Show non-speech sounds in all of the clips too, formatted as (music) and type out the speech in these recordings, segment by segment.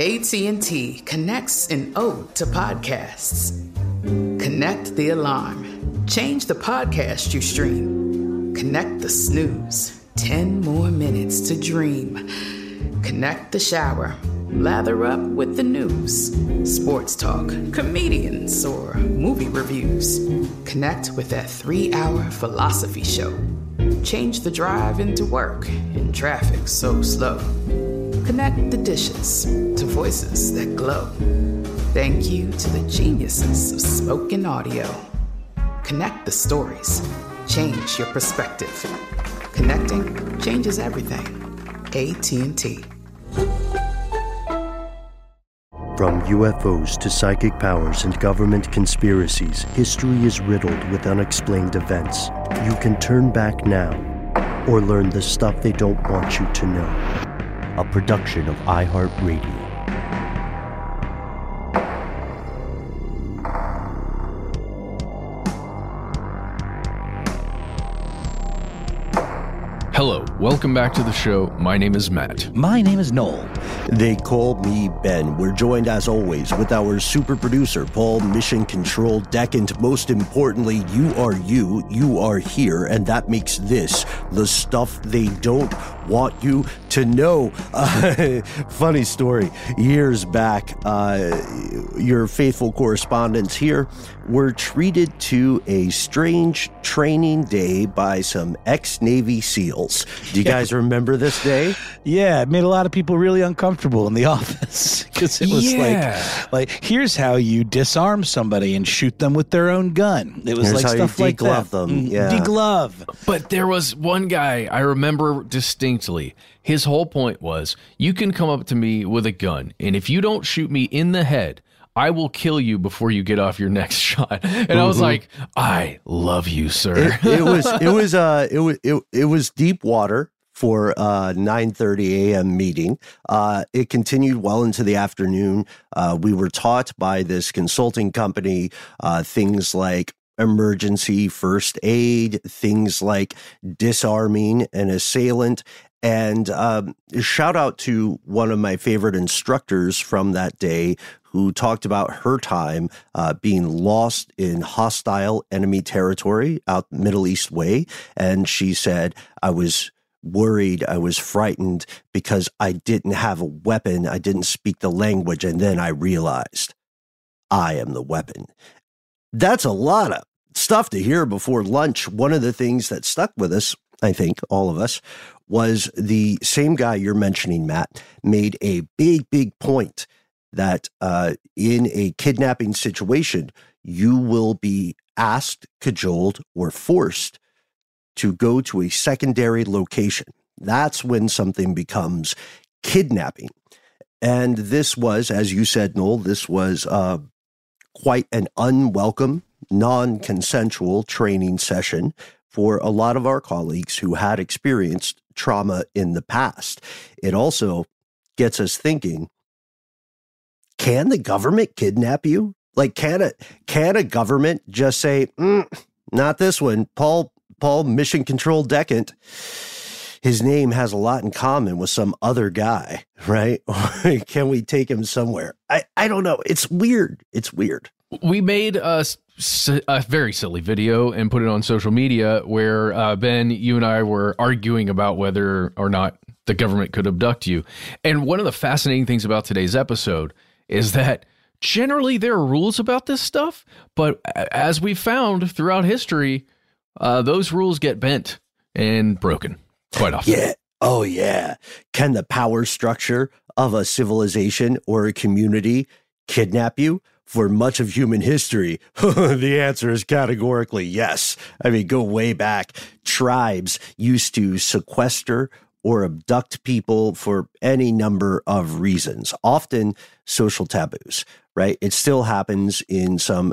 AT&T connects an ode to podcasts. Connect the alarm. Change the podcast you stream. Connect the snooze. 10 more minutes to dream. Connect the shower. Lather up with the news, sports talk, comedians, or movie reviews. Connect with that three hour philosophy show. Change the drive into work in traffic so slow. Connect the dishes to voices that glow. Thank you to the geniuses of spoken audio. Connect the stories. Change your perspective. Connecting changes everything. AT&T. From UFOs to psychic powers and government conspiracies, history is riddled with unexplained events. You can turn back now or learn the stuff they don't want you to know. A production of iHeartRadio. Hello, welcome back to the show. My name is Matt. My name is Noel. They call me Ben. We're joined as always with our super producer, Paul Mission Control Deck. And Most importantly, you are you, you are here, and that makes this the stuff they don't want you to know. Uh, (laughs) funny story. Years back, uh, your faithful correspondents here were treated to a strange training day by some ex Navy SEALs. Do you guys remember this day? Yeah, it made a lot of people really uncomfortable in the (laughs) office because it was Yeah. like, like here's how you disarm somebody and shoot them with their own gun. It was Here's like how you stuff like that. them, Mm, yeah. Deglove. But there was one guy I remember distinctly. His whole point was you can come up to me with a gun, and if you don't shoot me in the head, I will kill you before you get off your next (laughs) shot. And I was like, I love you, sir. it, it was (laughs) it was uh it was it, it was deep water for uh 9:30 a.m. meeting. Uh it continued well into the afternoon. Uh we were taught by this consulting company uh things like emergency first aid, things like disarming an assailant and um, shout out to one of my favorite instructors from that day who talked about her time uh, being lost in hostile enemy territory out Middle East way. And she said, I was worried, I was frightened because I didn't have a weapon, I didn't speak the language. And then I realized I am the weapon. That's a lot of stuff to hear before lunch. One of the things that stuck with us, I think, all of us, was the same guy you're mentioning, Matt, made a big, big point that uh, in a kidnapping situation, you will be asked, cajoled, or forced to go to a secondary location. That's when something becomes kidnapping. And this was, as you said, Noel, this was uh, quite an unwelcome, non consensual training session for a lot of our colleagues who had experienced trauma in the past. It also gets us thinking can the government kidnap you? Like, can a, can a government just say, "Mm, not this one? Paul, Paul, mission control decant. His name has a lot in common with some other guy, (laughs) right? (laughs) can we take him somewhere? I, I don't know. It's weird. It's weird. We made a, a, very silly video and put it on social media where uh, Ben, you and I were arguing about whether or not the government could abduct you. And one of the fascinating things about today's episode is that generally there are rules about this stuff, but as we found throughout history, uh, those rules get bent and broken quite often. Yeah. Oh, yeah. Can the power structure of a civilization or a community kidnap you? For much of human history, (laughs) the answer is categorically yes. I mean, go way back. Tribes used to sequester or abduct people for any number of reasons, often social taboos, right? It still happens in some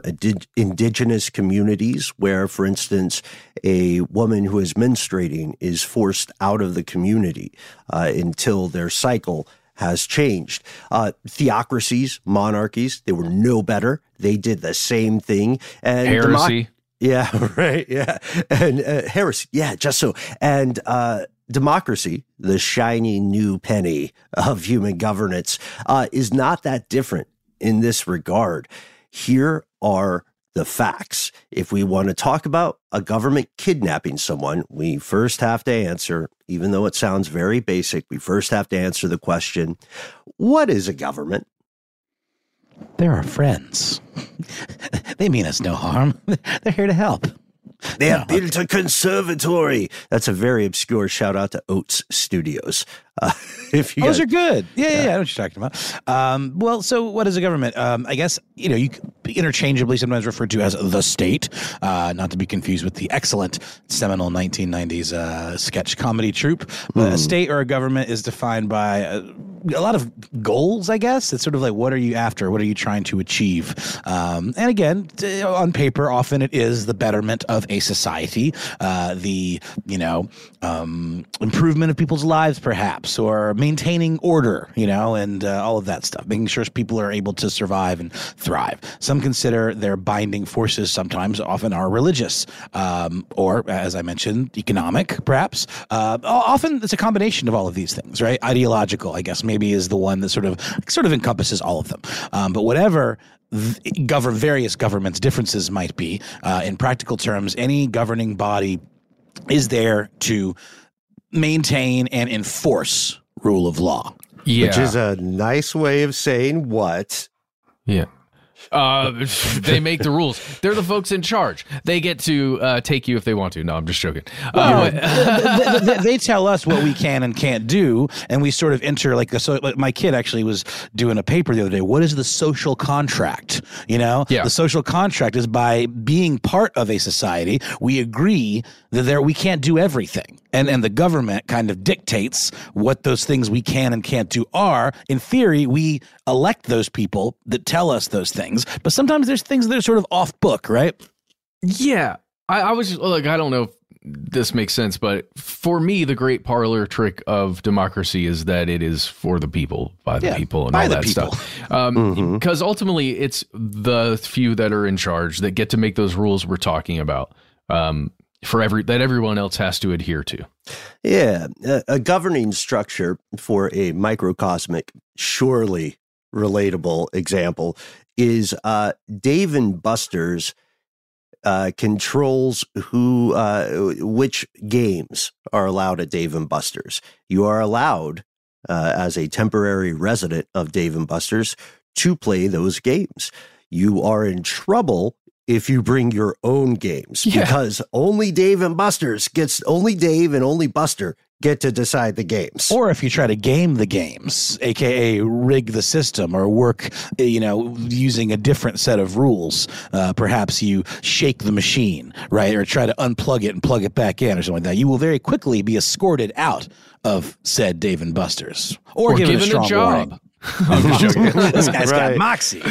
indigenous communities where, for instance, a woman who is menstruating is forced out of the community uh, until their cycle has changed. Uh, theocracies, monarchies, they were no better. They did the same thing. And heresy. Democ- yeah, (laughs) right. Yeah. And uh, heresy. Yeah, just so. And uh, democracy, the shiny new penny of human governance, uh, is not that different in this regard. Here are the facts. If we want to talk about a government kidnapping someone, we first have to answer, even though it sounds very basic, we first have to answer the question what is a government? They're our friends. (laughs) they mean us no harm. (laughs) They're here to help. They have no, built a conservatory. That's a very obscure shout out to Oats Studios. Uh, (laughs) if you those are good, yeah, yeah, yeah, I know what you're talking about. Um, well, so what is a government? Um, I guess you know you interchangeably sometimes referred to as the state, uh, not to be confused with the excellent seminal 1990s uh, sketch comedy troupe. Mm. A state or a government is defined by a, a, lot of goals. I guess it's sort of like what are you after? What are you trying to achieve? Um, and again, on paper, often it is the betterment of a society, uh, the you know um, improvement of people's lives, perhaps or maintaining order, you know, and uh, all of that stuff, making sure people are able to survive and thrive. Some consider their binding forces sometimes often are religious, um, or as I mentioned, economic, perhaps. Uh, often it's a combination of all of these things, right? Ideological, I guess, maybe is the one that sort of sort of encompasses all of them. Um, but whatever govern various governments differences might be uh, in practical terms any governing body is there to maintain and enforce rule of law. Yeah. Which is a nice way of saying what? Yeah. Uh, (laughs) they make the rules. They're the folks in charge. They get to uh, take you if they want to. No, I'm just joking. Well, uh, they, they, tell us what we can and can't do, and we sort of enter like so. Like my kid actually was doing a paper the other day. What is the social contract? You know, yeah. the social contract is by being part of a society, we agree that there we can't do everything and and the government kind of dictates what those things we can and can't do are. In theory we elect those people that tell us those things. But sometimes there's things that are sort of off book right? Yeah. I, I was like i don't know if this makes sense but for me the great parlor trick of democracy is that it is for the people by the yeah, people and all that people. stuff. because um, mm-hmm. ultimately it's the few that are in charge that get to make those rules we're talking about. Um, for every that everyone else has to adhere to. Yeah, a, a governing structure for a microcosmic, surely relatable example is uh, Dave and Buster's uh, controls who uh, which games are allowed at Dave and Buster's. You are allowed uh, as a temporary resident of Dave and Buster's to play those games. You are in trouble if you bring your own games yeah. because only Dave and Buster's gets only Dave and only Buster get to decide the games. Or if you try to game the games, aka rig the system or work, you know, using a different set of rules, uh, perhaps you shake the machine, right, or try to unplug it and plug it back in or something like that. You will very quickly be escorted out of said Dave and Buster's or, or given, given a strong a job. Warning. (laughs) this guy's right. got moxie.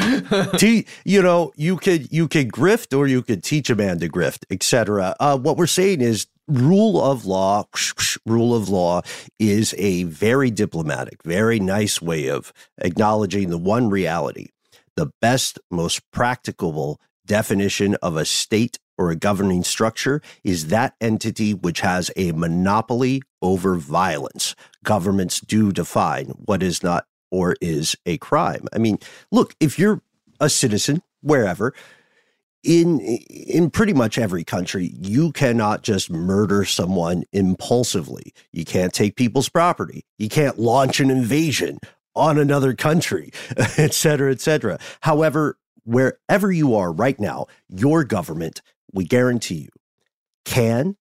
T- you know, you could you could grift or you could teach a man to grift, etc. Uh, what we're saying is rule of law, (sniffs) rule of law is a very diplomatic, very nice way of acknowledging the one reality. The best, most practicable definition of a state or a governing structure is that entity which has a monopoly over violence. Governments do define what is not or is a crime. I mean, look, if you're a citizen, wherever in in pretty much every country you cannot just murder someone impulsively. You can't take people's property. You can't launch an invasion on another country (laughs) et cetera et cetera. However wherever you are right now your government we guarantee you can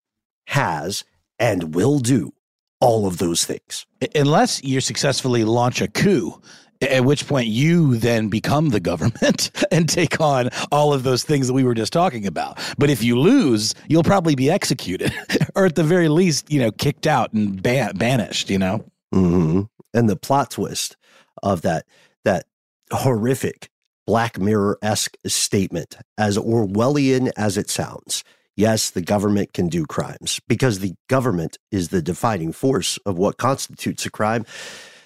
has and will do all of those things unless you successfully launch a coup at which point you then become the government (laughs) and take on all of those things that we were just talking about. But if you lose, you'll probably be executed (laughs) or at the very least, you know, kicked out and ban- banished, you know? Mm-hmm. And the plot twist of that, that horrific Black Mirror esque statement, as Orwellian as it sounds. Yes, the government can do crimes because the government is the defining force of what constitutes a crime.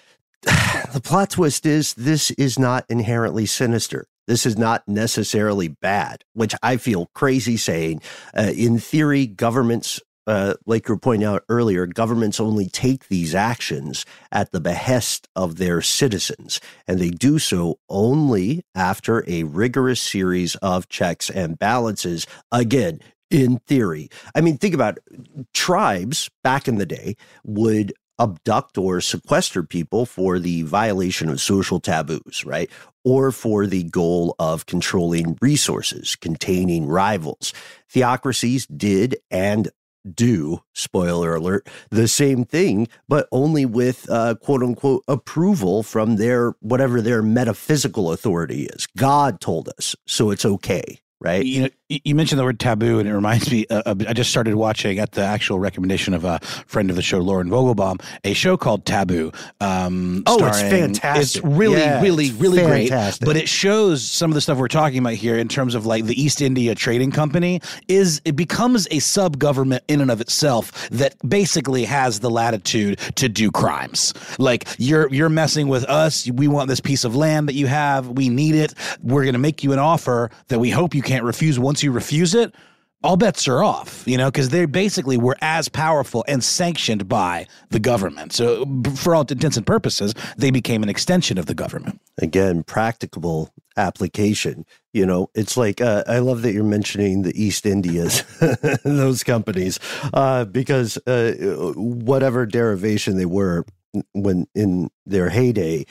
(sighs) the plot twist is this is not inherently sinister. This is not necessarily bad, which I feel crazy saying. Uh, in theory, governments, uh, like you were pointing out earlier, governments only take these actions at the behest of their citizens, and they do so only after a rigorous series of checks and balances. Again, in theory. I mean, think about it. tribes back in the day would abduct or sequester people for the violation of social taboos, right? Or for the goal of controlling resources, containing rivals. Theocracies did and do, spoiler alert, the same thing, but only with uh, quote unquote approval from their whatever their metaphysical authority is. God told us, so it's okay right? You know, you mentioned the word taboo, and it reminds me. Uh, I just started watching at the actual recommendation of a friend of the show, Lauren Vogelbaum, a show called Taboo. Um, oh, it's fantastic! It's really, yeah, really, it's really fantastic. great. But it shows some of the stuff we're talking about here in terms of like the East India Trading Company is it becomes a sub government in and of itself that basically has the latitude to do crimes. Like you're you're messing with us. We want this piece of land that you have. We need it. We're going to make you an offer that we hope you can't refuse. Once you refuse it, all bets are off, you know, because they basically were as powerful and sanctioned by the government. So, for all intents and purposes, they became an extension of the government. Again, practicable application. You know, it's like uh, I love that you're mentioning the East Indias, (laughs) those companies, uh, because uh, whatever derivation they were when in their heyday,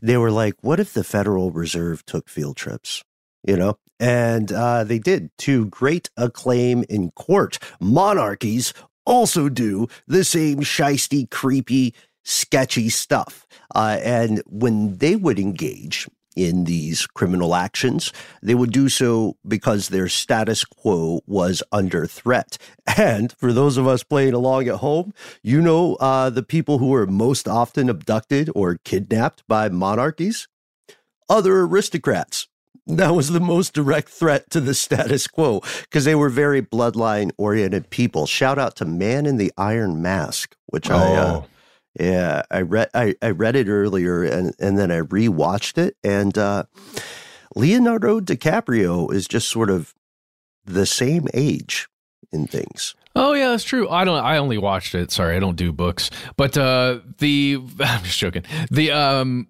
they were like, what if the Federal Reserve took field trips? You know, and uh, they did to great acclaim in court. Monarchies also do the same shisty, creepy, sketchy stuff. Uh, and when they would engage in these criminal actions, they would do so because their status quo was under threat. And for those of us playing along at home, you know uh, the people who are most often abducted or kidnapped by monarchies? Other aristocrats that was the most direct threat to the status quo because they were very bloodline oriented people. Shout out to Man in the Iron Mask, which oh. I, uh, oh. yeah, I read, I, I read it earlier and, and then I rewatched it. And uh, Leonardo DiCaprio is just sort of the same age in things. Oh yeah, that's true. I don't. I only watched it. Sorry, I don't do books. But uh, the (laughs) I'm just joking. The um,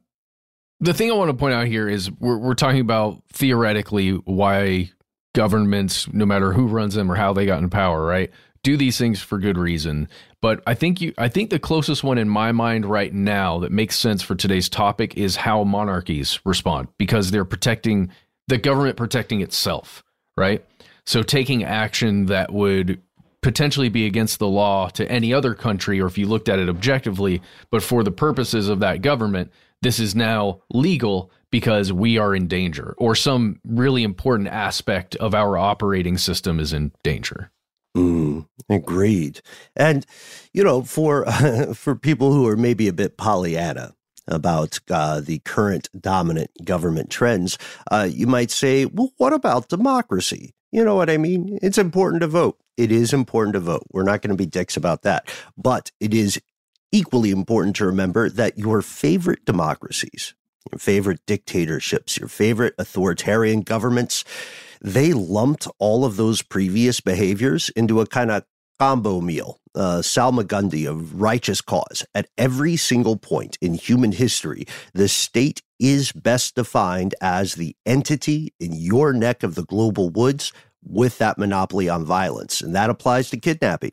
the thing I want to point out here is we're, we're talking about theoretically why governments, no matter who runs them or how they got in power, right, do these things for good reason. But I think you, I think the closest one in my mind right now that makes sense for today's topic is how monarchies respond because they're protecting the government protecting itself, right? So taking action that would potentially be against the law to any other country, or if you looked at it objectively, but for the purposes of that government, this is now legal because we are in danger or some really important aspect of our operating system is in danger. Mm, agreed. And you know, for uh, (laughs) for people who are maybe a bit Pollyanna about uh, the current dominant government trends, uh, you might say, "Well, what about democracy?" You know what I mean? It's important to vote. It is important to vote. We're not going to be dicks about that, but it is equally important to remember that your favorite democracies, your favorite dictatorships, your favorite authoritarian governments, they lumped all of those previous behaviors into a kind of combo meal, uh, salmagundi of righteous cause. At every single point in human history, the state is best defined as the entity in your neck of the global woods with that monopoly on violence. And that applies to kidnapping,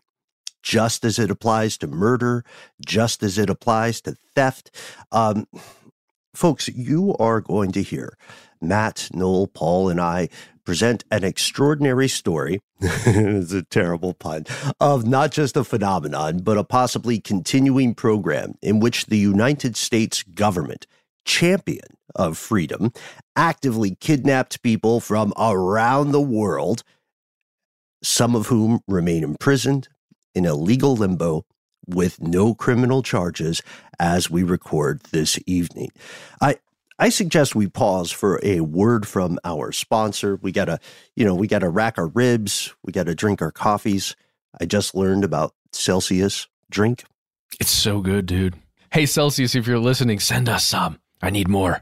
just as it applies to murder, just as it applies to theft. Um, folks, you are going to hear Matt, Noel, Paul, and I present an extraordinary story. (laughs) it's a terrible pun of not just a phenomenon, but a possibly continuing program in which the United States government, champion of freedom, actively kidnapped people from around the world, some of whom remain imprisoned in illegal limbo with no criminal charges as we record this evening. I, I suggest we pause for a word from our sponsor. We got to, you know, we got to rack our ribs. We got to drink our coffees. I just learned about Celsius drink. It's so good, dude. Hey, Celsius, if you're listening, send us some. I need more.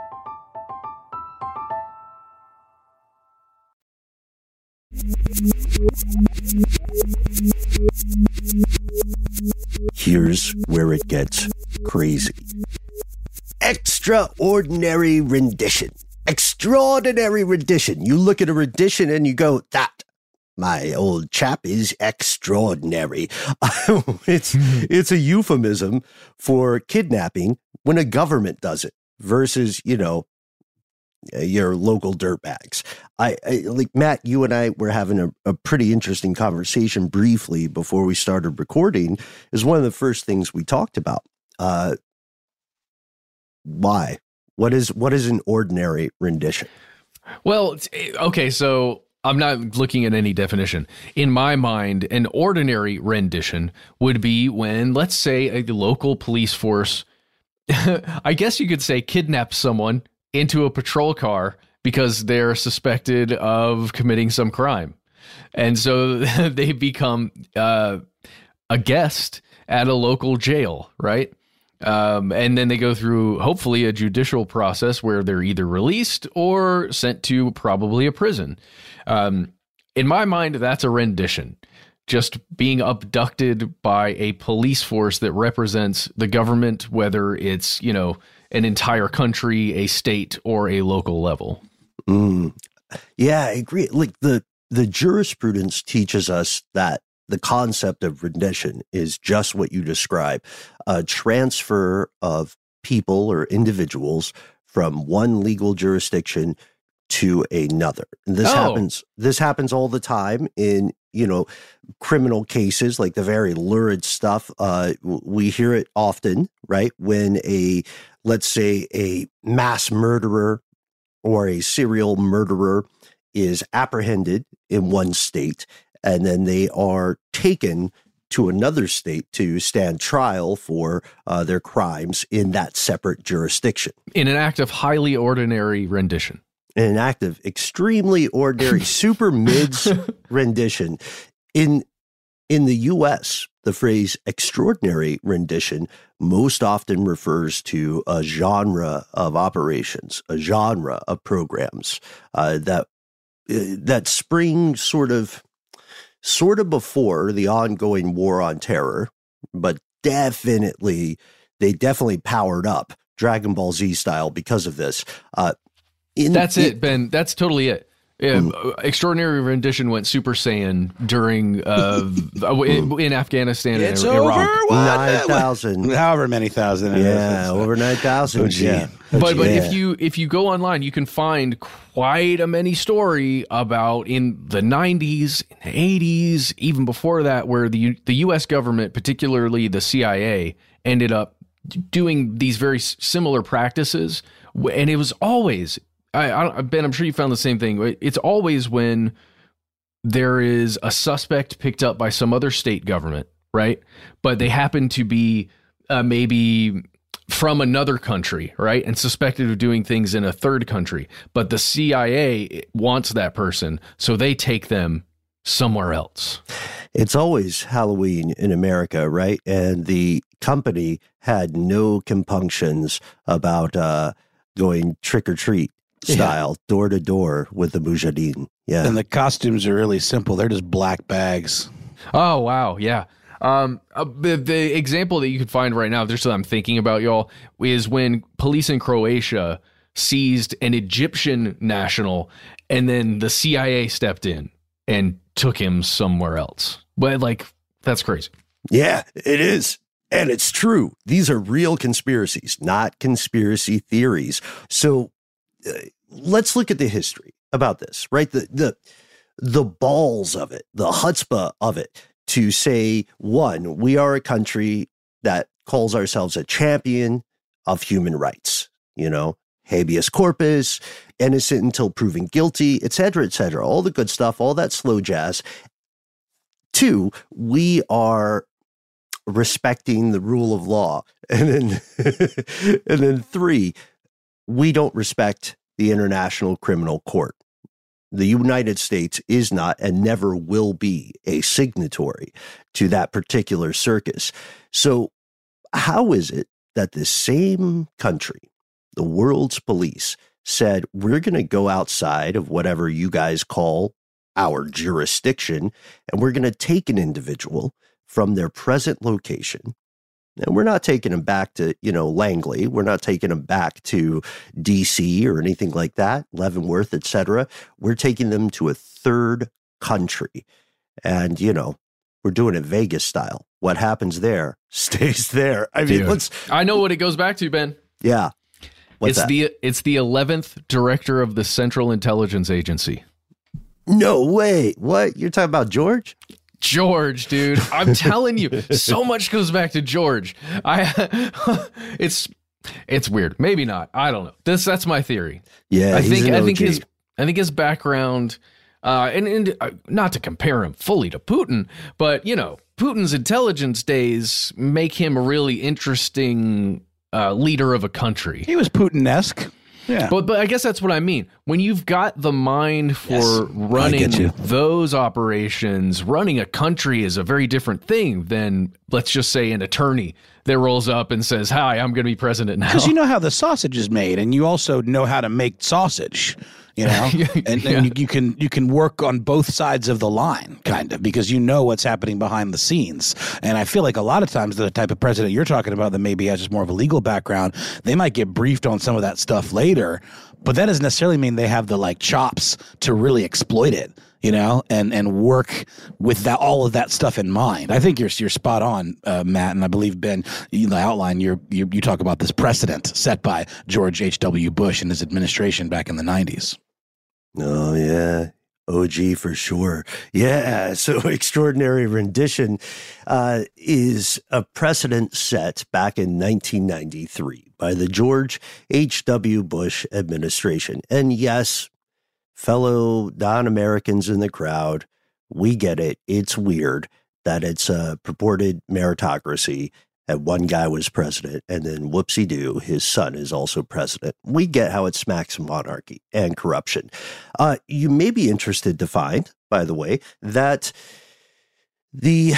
Here's where it gets crazy. Extraordinary rendition. Extraordinary rendition. You look at a rendition and you go, that my old chap is extraordinary. (laughs) it's (laughs) it's a euphemism for kidnapping when a government does it versus, you know, your local dirtbags. I, I, like Matt, you and I were having a, a, pretty interesting conversation briefly before we started recording. Is one of the first things we talked about. Uh, why? What is what is an ordinary rendition? Well, eh, okay, so I'm not looking at any definition. In my mind, an ordinary rendition would be when, let's say, a local police force, (laughs) I guess you could say, kidnaps someone into a patrol car because they're suspected of committing some crime. And so (laughs) they become uh, a guest at a local jail, right? Um, and then they go through hopefully a judicial process where they're either released or sent to probably a prison. Um, in my mind, that's a rendition just being abducted by a police force that represents the government, whether it's, you know, an entire country, a state, or a local level. Mm. Yeah, I agree. Like the the jurisprudence teaches us that the concept of rendition is just what you describe a transfer of people or individuals from one legal jurisdiction to another. And this oh. happens this happens all the time in, you know, criminal cases like the very lurid stuff. Uh, we hear it often, right? When a let's say a mass murderer or a serial murderer is apprehended in one state and then they are taken to another state to stand trial for uh, their crimes in that separate jurisdiction. In an act of highly ordinary rendition. In an act of extremely ordinary, super mids (laughs) rendition. In in the US, the phrase extraordinary rendition most often refers to a genre of operations, a genre of programs uh, that uh, that spring sort of sort of before the ongoing war on terror, but definitely they definitely powered up Dragon Ball Z style because of this. Uh, in, That's it, Ben. That's totally it. Yeah, mm. Extraordinary rendition went Super Saiyan during uh, in, in, Afghanistan it's and Iraq. Nine thousand, (laughs) however many thousand. Yeah, over nine thousand. Oh, yeah. But but if you if you go online, you can find quite a many story about in the 90s, 80s, even before that, where the the U.S. government, particularly the CIA, ended up doing these very similar practices, and it was always I, I Ben, I'm sure you found the same thing. It's always when there is a suspect picked up by some other state government, right? But they happen to be uh, maybe from another country, right? And suspected of doing things in a third country. But the CIA wants that person, so they take them somewhere else. It's always Halloween in America, right? And the company had no compunctions about uh, going trick or treat style, door to door with the Mujahideen. Yeah. And the costumes are really simple. They're just black bags. Oh, wow. Yeah. Um, uh, the, the example that you could find right now, just that I'm thinking about, y'all, is when police in Croatia seized an Egyptian national and then the CIA stepped in and took him somewhere else. But, like, that's crazy. Yeah, it is. And it's true. These are real conspiracies, not conspiracy theories. So let's look at the history about this, right? The the the balls of it, the chutzpah of it, to say one, we are a country that calls ourselves a champion of human rights. You know, habeas corpus, innocent until proven guilty, et cetera, et cetera. All the good stuff, all that slow jazz. Two, we are respecting the rule of law. (laughs) And then (laughs) and then three, we don't respect the International Criminal Court. The United States is not and never will be a signatory to that particular circus. So, how is it that the same country, the world's police, said, we're going to go outside of whatever you guys call our jurisdiction, and we're going to take an individual from their present location and we're not taking them back to, you know, Langley. We're not taking them back to DC or anything like that, Leavenworth, et cetera. We're taking them to a third country. And, you know, we're doing it Vegas style. What happens there (laughs) stays there. I mean, Dude, let's. I know what it goes back to, Ben. Yeah. What's it's that? the it's the eleventh director of the Central Intelligence Agency. No way! What you're talking about, George? George, dude. I'm (laughs) telling you, so much goes back to George. I (laughs) it's it's weird. Maybe not. I don't know. This that's my theory. Yeah, I think I think his I think his background uh and, and uh, not to compare him fully to Putin, but you know, Putin's intelligence days make him a really interesting uh, leader of a country. He was Putin-esque. Yeah. But but I guess that's what I mean. When you've got the mind for yes, running those operations, running a country is a very different thing than let's just say an attorney that rolls up and says, "Hi, I'm going to be president now." Because you know (laughs) how the sausage is made, and you also know how to make sausage. You know? And, (laughs) yeah. and you, you, can you can work on both sides of the line kind of because you know what's happening behind the scenes. And i feel like a lot of times the type of president you're talking about that maybe has just more of a legal background they might get briefed on some of that stuff later but that doesn't necessarily mean they have the like chops to really exploit it you know, and and work with that all of that stuff in mind. I think you're you're spot on, uh, Matt, and I believe Ben. You outline you you you talk about this precedent set by George H. W. Bush and his administration back in the '90s. Oh yeah, OG for sure. Yeah. (laughs) So extraordinary rendition uh, is a precedent set back in 1993 by the George H.W. Bush administration. And yes, fellow non Americans in the crowd, we get it. It's weird that it's a purported meritocracy and one guy was president, and then whoopsie doo, his son is also president. We get how it smacks monarchy and corruption. Uh, you may be interested to find, by the way, that the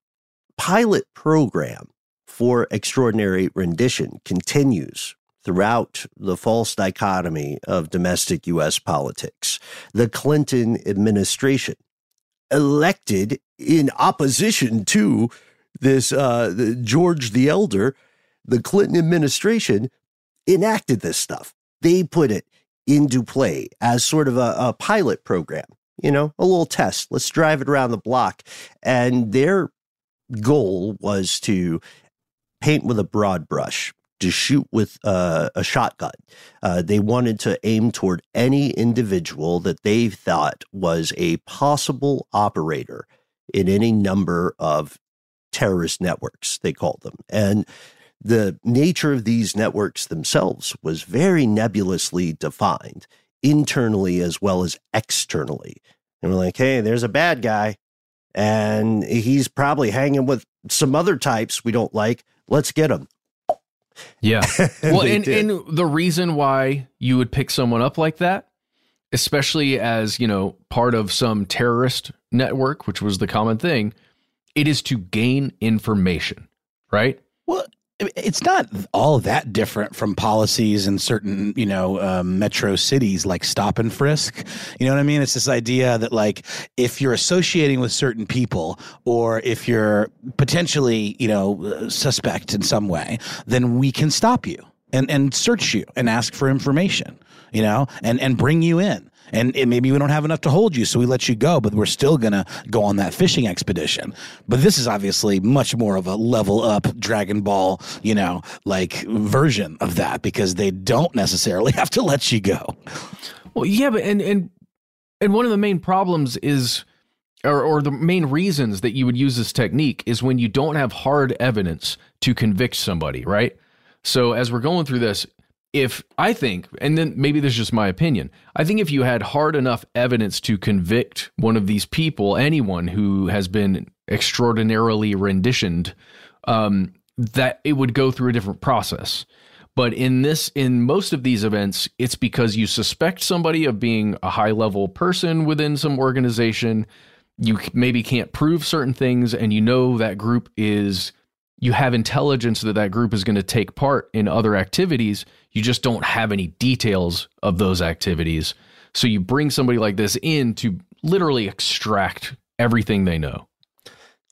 (sighs) pilot program for extraordinary rendition continues throughout the false dichotomy of domestic U.S. politics. The Clinton administration, elected in opposition to this uh, George the Elder, the Clinton administration enacted this stuff. They put it into play as sort of a, a pilot program, you know, a little test. Let's drive it around the block. And their goal was to paint with a broad brush to shoot with uh, a shotgun. Uh, they wanted to aim toward any individual that they thought was a possible operator in any number of terrorist networks, they called them. And the nature of these networks themselves was very nebulously defined, internally as well as externally. And we're like, hey, there's a bad guy, and he's probably hanging with some other types we don't like. Let's get him. Yeah. (laughs) well, and, and the reason why you would pick someone up like that, especially as, you know, part of some terrorist network, which was the common thing, it is to gain information, right? Well, it's not all that different from policies in certain, you know, um, metro cities like stop and frisk. You know what I mean? It's this idea that like if you're associating with certain people or if you're potentially, you know, suspect in some way, then we can stop you and and search you and ask for information, you know, and and bring you in and it, maybe we don't have enough to hold you, so we let you go, but we're still going to go on that fishing expedition. But this is obviously much more of a level up Dragon Ball, you know, like version of that because they don't necessarily (laughs) have to let you go. Well, yeah, but and and and one of the main problems is or, or the main reasons that you would use this technique is when you don't have hard evidence to convict somebody, right? So as we're going through this, if I think, and then maybe this is just my opinion, I think if you had hard enough evidence to convict one of these people, anyone who has been extraordinarily renditioned, um, that it would go through a different process. But in this, in most of these events, it's because you suspect somebody of being a high level person within some organization. You maybe can't prove certain things, and you know that group is you have intelligence that that group is going to take part in other activities. You just don't have any details of those activities. So you bring somebody like this in to literally extract everything they know.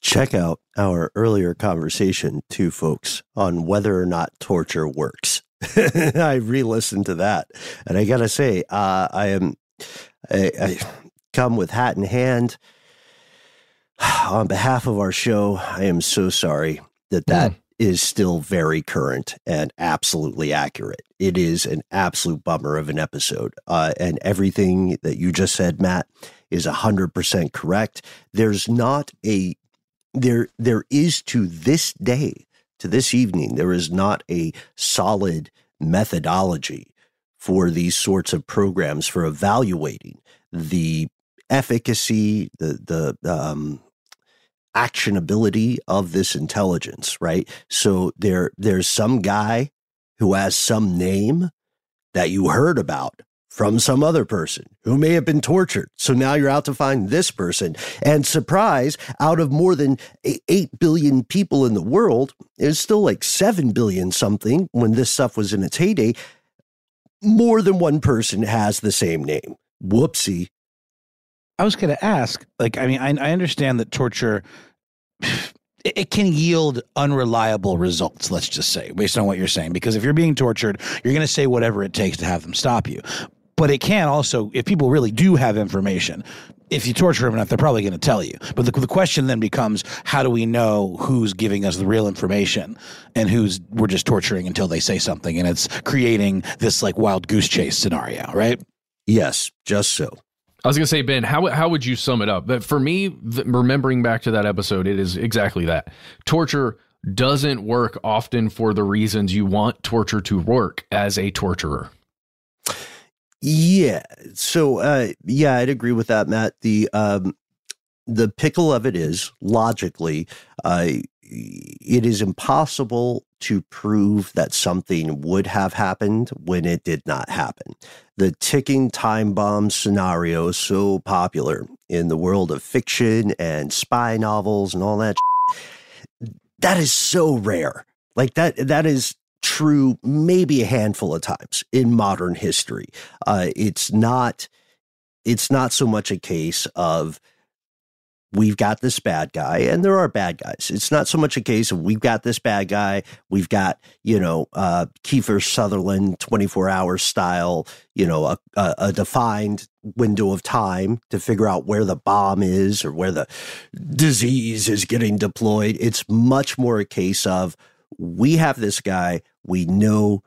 Check out our earlier conversation, too, folks, on whether or not torture works. (laughs) I re-listened to that, and I gotta say, uh, I am I, I come with hat in hand (sighs) on behalf of our show. I am so sorry that that mm. Is still very current and absolutely accurate. It is an absolute bummer of an episode. Uh, and everything that you just said, Matt, is 100% correct. There's not a, there, there is to this day, to this evening, there is not a solid methodology for these sorts of programs for evaluating the efficacy, the, the, um, actionability of this intelligence, right? So there there's some guy who has some name that you heard about from some other person who may have been tortured. So now you're out to find this person. And surprise, out of more than 8 billion people in the world, it's still like 7 billion something when this stuff was in its heyday. more than one person has the same name. Whoopsie. I was going to ask, like, I mean, I, I understand that torture it, can yield unreliable results. Let's just say, based on what you're saying, because if you're being tortured, you're going to say whatever it takes to have them stop you. But it can also, if people really do have information, if you torture them enough, they're probably going to tell you. But the, the question then becomes, how do we know who's giving us the real information and who's we're just torturing until they say something? And it's creating this like wild goose chase scenario, right? Yes, just so. I was gonna say, Ben, how how would you sum it up? But for me, remembering back to that episode, it is exactly that. Torture doesn't work often for the reasons you want torture to work as a torturer. Yeah. So, uh, yeah, I'd agree with that, Matt. The um, the pickle of it is logically, uh, it is impossible to prove that something would have happened when it did not happen. The ticking time bomb scenario so popular in the world of fiction and spy novels and all that. That is so rare. Like that, that is true maybe a handful of times in modern history. Uh, it's not, it's not so much a case of we've got this bad guy and there are bad guys. It's not so much a case of we've got this bad guy. We've got, you know, uh, Kiefer Sutherland 24 hour style, you know, a, a, a, defined window of time to figure out where the bomb is or where the disease is getting deployed. It's much more a case of we have this guy. We know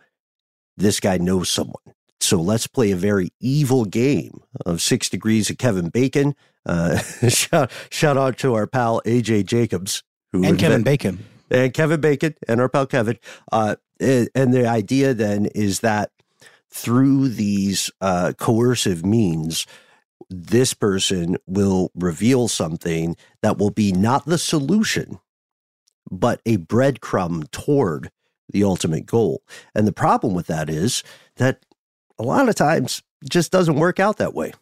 this guy knows someone. So let's play a very evil game of six degrees of Kevin Bacon. Uh, (laughs) shout, shout out to our pal AJ Jacobs. Who and Kevin Bacon. And Kevin Bacon and our pal Kevin. Uh, and, and the idea then is that through these uh, coercive means, this person will reveal something that will be not the solution, but a breadcrumb toward the ultimate goal. And the problem with that is that a lot of times just doesn't work out that way.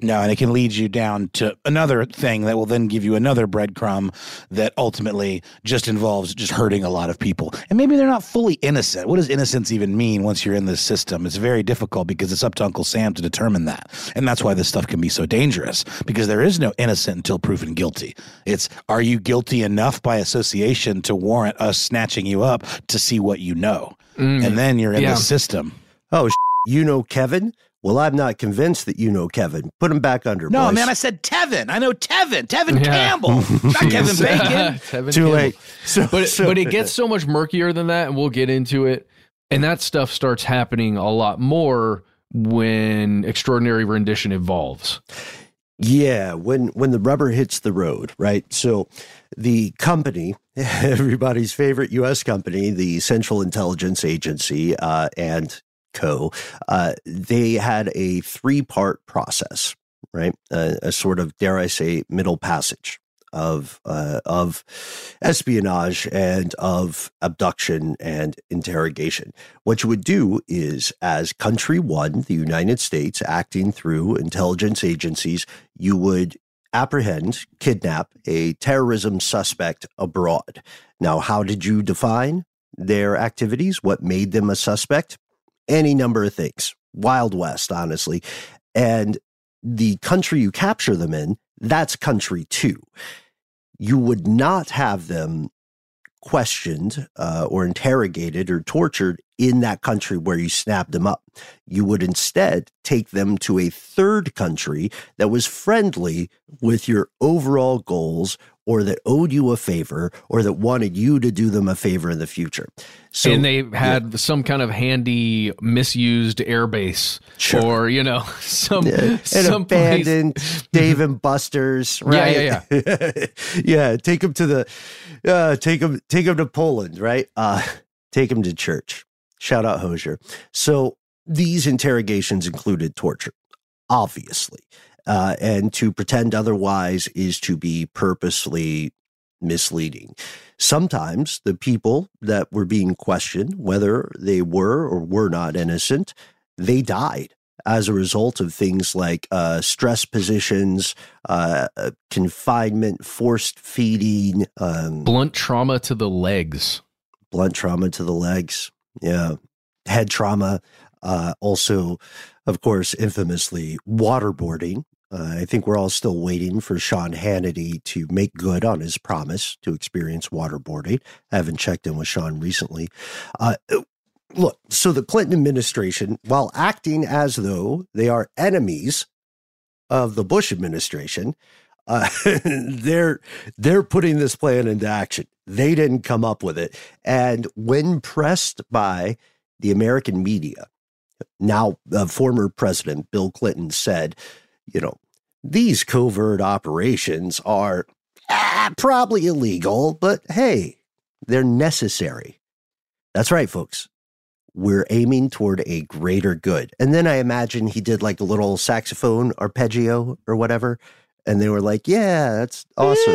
No, and it can lead you down to another thing that will then give you another breadcrumb that ultimately just involves just hurting a lot of people. And maybe they're not fully innocent. What does innocence even mean once you're in this system? It's very difficult because it's up to Uncle Sam to determine that. And that's why this stuff can be so dangerous because there is no innocent until proven guilty. It's are you guilty enough by association to warrant us snatching you up to see what you know? Mm, and then you're in yeah. the system. Oh, you know Kevin? Well, I'm not convinced that you know Kevin. Put him back under. No, boys. man, I said Tevin. I know Tevin. Tevin yeah. Campbell. (laughs) not Kevin Bacon. Tevin (laughs) Too Campbell. late. So, but so, but it gets so much murkier than that, and we'll get into it. And that stuff starts happening a lot more when extraordinary rendition evolves. Yeah, when when the rubber hits the road, right? So the company, (laughs) everybody's favorite U.S. company, the Central Intelligence Agency, uh, and Co. Uh, they had a three part process, right? a sort of, dare I say, middle passage of uh, of espionage and of abduction and interrogation. What you would do is, as country one, the United States, acting through intelligence agencies, you would apprehend, kidnap a terrorism suspect abroad. Now, how did you define their activities? What made them a suspect? Any number of things. Wild West, honestly. And the country you capture them in, that's country two. You would not have them questioned uh, or interrogated or tortured in that country where you snapped them up. You would instead take them to a third country that was friendly with your overall goals or that owed you a favor or that wanted you to do them a favor in the future. So, and they had yeah. some kind of handy misused airbase sure. or, you know, (laughs) some, yeah. some abandoned Dave and Buster's, (laughs) right? Yeah, yeah, (laughs) yeah. yeah, take them to the, uh, take them, take them to Poland, right? Uh, take them to church. Shout out Hozier. So these interrogations included torture, obviously. Uh, and to pretend otherwise is to be purposely misleading. Sometimes the people that were being questioned, whether they were or were not innocent, they died as a result of things like uh, stress positions, uh, uh confinement, forced feeding, um, blunt trauma to the legs. Blunt trauma to the legs. Yeah. Head trauma. Uh, also, of course, infamously waterboarding. Uh, I think we're all still waiting for Sean Hannity to make good on his promise to experience waterboarding. I haven't checked in with Sean recently. Uh, look, so the Clinton administration, while acting as though they are enemies of the Bush administration, uh, (laughs) they're they're putting this plan into action. They didn't come up with it, and when pressed by the American media, now former President Bill Clinton said, you know, these covert operations are ah, probably illegal, but hey, they're necessary. That's right, folks we're aiming toward a greater good. And then I imagine he did like a little saxophone arpeggio or whatever. And they were like, yeah, that's awesome.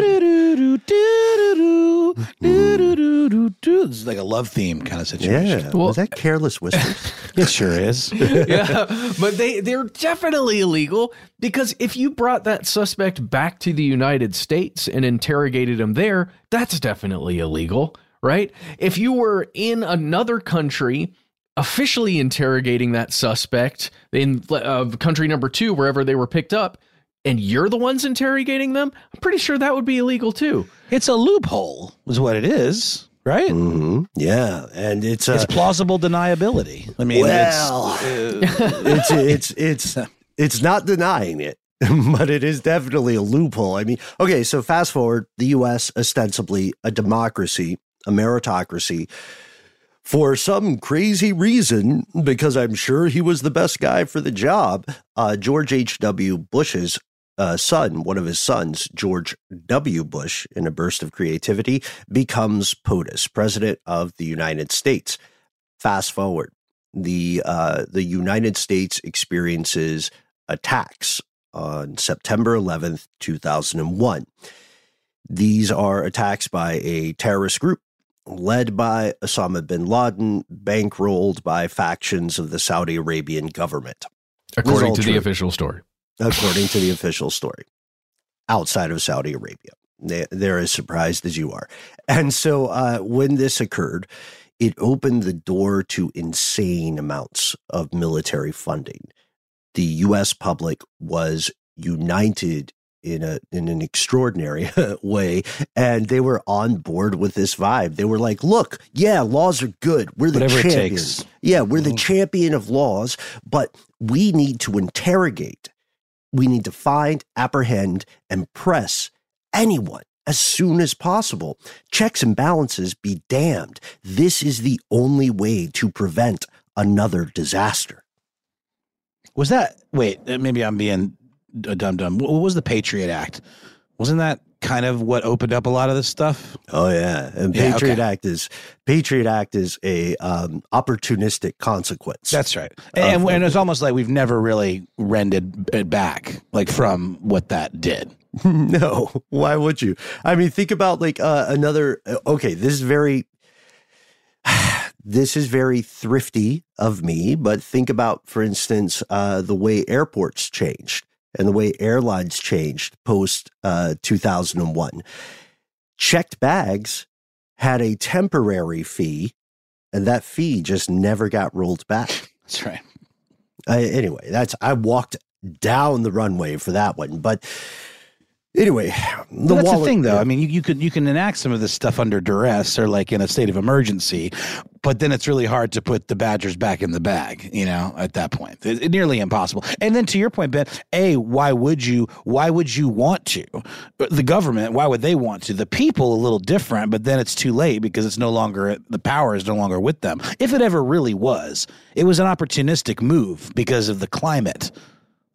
It's like a love theme kind of situation. Yeah. Well, Was that Careless Whispers? (laughs) it sure is. (laughs) yeah. But they, they're definitely illegal because if you brought that suspect back to the United States and interrogated him there, that's definitely illegal right? If you were in another country officially interrogating that suspect in uh, country number two, wherever they were picked up, and you're the ones interrogating them, I'm pretty sure that would be illegal too. It's a loophole, is what it is. Right. Mm-hmm. Yeah, and it's uh, it's plausible deniability. I mean, well, it's, (laughs) uh, it's it's it's it's not denying it, (laughs) but it is definitely a loophole. I mean, okay, so fast forward, the U.S. ostensibly a democracy, a meritocracy for some crazy reason, because I'm sure he was the best guy for the job, uh, George H.W. Bush's uh, son, one of his sons, George W. Bush, in a burst of creativity, becomes POTUS, President of the United States. Fast forward, the uh, the United States experiences attacks on September 11th, 2001. These are attacks by a terrorist group led by Osama bin Laden, bankrolled by factions of the Saudi Arabian government. According to true. the official story. According to the official story. Outside of Saudi Arabia. They, they're as surprised as you are. And so uh, when this occurred, it opened the door to insane amounts of military funding. The US public was united in a in an extraordinary (laughs) way and they were on board with this vibe they were like look yeah laws are good we're the Whatever champions yeah we're the mm-hmm. champion of laws but we need to interrogate we need to find apprehend and press anyone as soon as possible checks and balances be damned this is the only way to prevent another disaster was that wait maybe i'm being a dum dum. What was the Patriot Act? Wasn't that kind of what opened up a lot of this stuff? Oh yeah, and yeah, Patriot okay. Act is Patriot Act is a um, opportunistic consequence. That's right, and, and it's almost like we've never really rendered it back, like from what that did. (laughs) no, why would you? I mean, think about like uh, another. Uh, okay, this is very. (sighs) This is very thrifty of me, but think about, for instance, uh, the way airports changed and the way airlines changed post uh, 2001. Checked bags had a temporary fee, and that fee just never got rolled back. (laughs) That's right. Uh, anyway, that's I walked down the runway for that one, but Anyway, the that's wallet, the thing, though. Yeah. I mean, you, you could you can enact some of this stuff under duress or like in a state of emergency, but then it's really hard to put the Badgers back in the bag. You know, at that point, it's nearly impossible. And then to your point, Ben, a why would you why would you want to? The government, why would they want to? The people, a little different, but then it's too late because it's no longer the power is no longer with them. If it ever really was, it was an opportunistic move because of the climate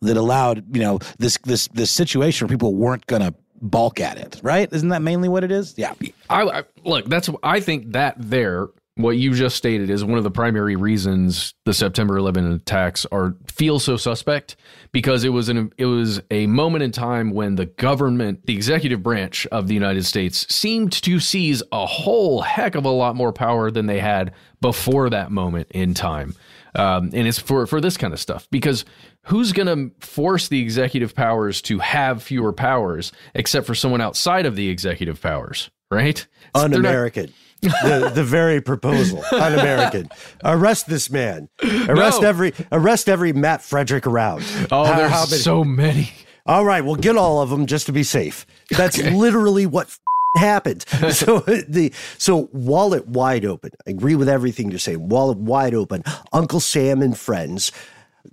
that allowed you know this this this situation where people weren't going to balk at it, right? Isn't that mainly what it is? Yeah. I, I, look. That's I think that there what you just stated is one of the primary reasons the September 11 attacks are feel so suspect because it was an it was a moment in time when the government, the executive branch of the United States seemed to seize a whole heck of a lot more power than they had before that moment in time. Um, and it's for for this kind of stuff because who's going to force the executive powers to have fewer powers except for someone outside of the executive powers, right? Un-American. the, the very proposal, (laughs) un-American. Arrest this man. Arrest No. every arrest every Matt Frederick around. Oh, How- there's how many- so many. All right, we'll get all of them just to be safe. That's literally what happened. (laughs) so the so wallet wide open. I agree with everything you're saying. Wallet wide open. Uncle Sam and friends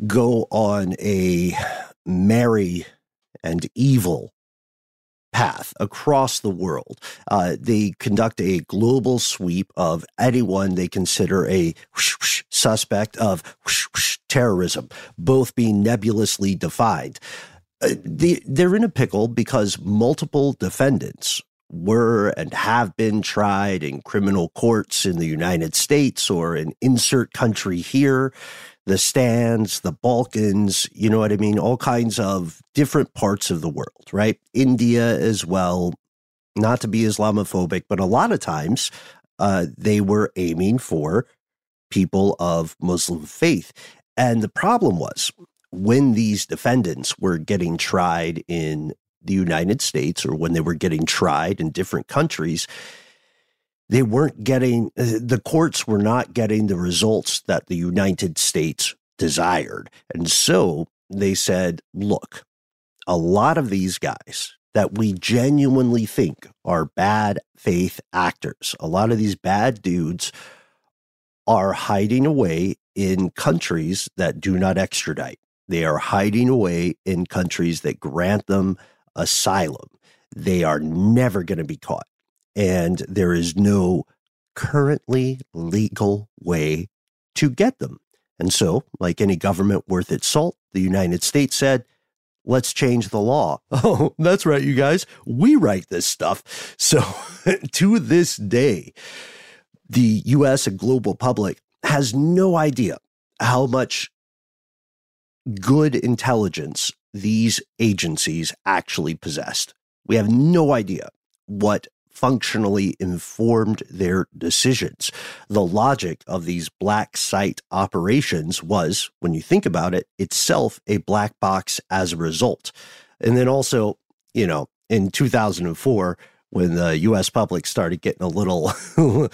go on a merry and evil path across the world. Uh, they conduct a global sweep of anyone they consider a whoosh, whoosh suspect of whoosh, terrorism, both being nebulously defined. Uh, they, they're in a pickle because multiple defendants were and have been tried in criminal courts in the United States or in insert country here, the stands, the Balkans, you know what I mean? All kinds of different parts of the world, right? India as well. Not to be Islamophobic, but a lot of times uh, they were aiming for people of Muslim faith. And the problem was when these defendants were getting tried in the United States or when they were getting tried in different countries, they weren't getting, uh, the courts were not getting the results that the United States desired. And so they said, look, a lot of these guys that we genuinely think are bad faith actors, a lot of these bad dudes are hiding away in countries that do not extradite. They are hiding away in countries that grant them asylum. They are never going to be caught. And there is no currently legal way to get them. And so, like any government worth its salt, the United States said, let's change the law. (laughs) Oh, that's right, you guys. We write this stuff. So, (laughs) to this day, the US and global public has no idea how much good intelligence these agencies actually possessed. We have no idea what functionally informed their decisions. The logic of these black site operations was, when you think about it, itself a black box as a result. And then also, you know, in 2004, when the U.S. public started getting a little, (laughs) a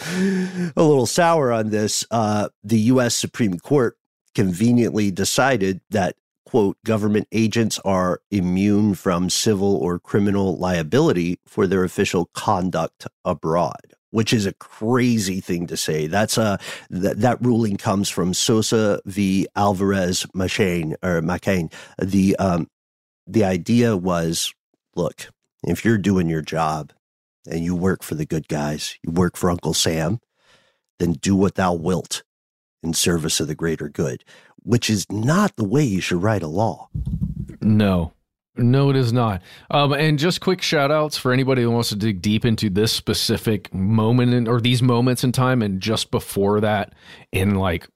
little sour on this, uh, the U.S. Supreme Court conveniently decided that quote government agents are immune from civil or criminal liability for their official conduct abroad which is a crazy thing to say. That's a that, that ruling comes from Sosa v. Alvarez Machain or McCain the um the idea was look if you're doing your job and you work for the good guys you work for Uncle Sam then do what thou wilt in service of the greater good, which is not the way you should write a law. No. No, it is not. Um, and just quick shout outs for anybody who wants to dig deep into this specific moment in, or these moments in time and just before that in like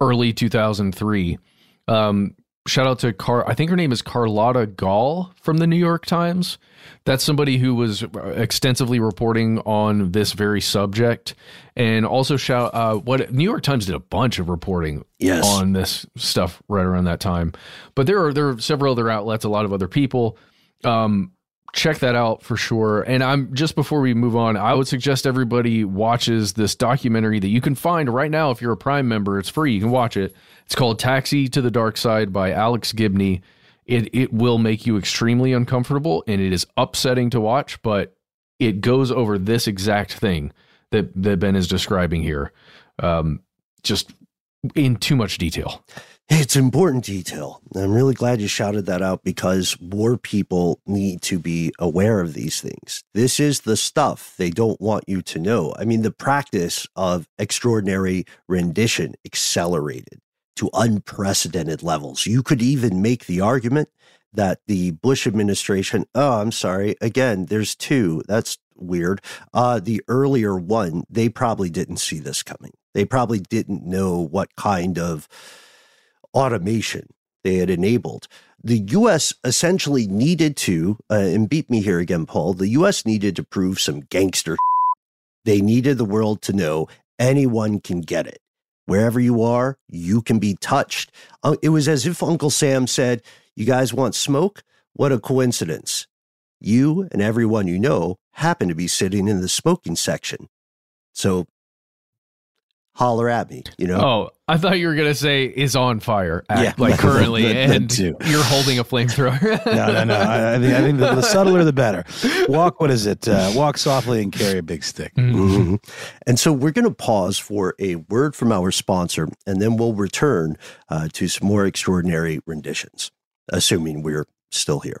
early 2003. Um, shout out to Car, I think her name is Carlotta Gall from the New York Times. That's somebody who was extensively reporting on this very subject. And also shout uh, what New York Times did a bunch of reporting Yes. on this stuff right around that time. But there are there are several other outlets, a lot of other people. Um, check that out for sure. And I'm just before we move on, I would suggest everybody watches this documentary that you can find right now if you're a Prime member. It's free. You can watch it. It's called Taxi to the Dark Side by Alex Gibney. It it will make you extremely uncomfortable and it is upsetting to watch, but it goes over this exact thing that that Ben is describing here. Um, just in too much detail. It's important detail. I'm really glad you shouted that out because more people need to be aware of these things. This is the stuff they don't want you to know. I mean, the practice of extraordinary rendition accelerated to unprecedented levels. You could even make the argument that the Bush administration, oh, I'm sorry, again, there's two. That's weird. Uh, the earlier one, they probably didn't see this coming. They probably didn't know what kind of automation they had enabled. The U.S. essentially needed to, uh, and beat me here again, Paul, the U.S. needed to prove some gangster. They needed the world to know anyone can get it. Wherever you are, you can be touched. Uh, it was as if Uncle Sam said, You guys want smoke? What a coincidence. You and everyone you know happen to be sitting in the smoking section. So holler at me, you know? Oh, I thought you were going to say is on fire, at, Yeah. like (laughs) currently, That- that and you're holding a flamethrower. (laughs) no, no, no. I, I think, I think the, the subtler the better. Walk, what is it? Uh, walk softly and carry a big stick. Mhm. And so we're going to pause for a word from our sponsor, and then we'll return uh, to some more extraordinary renditions, assuming we're still here.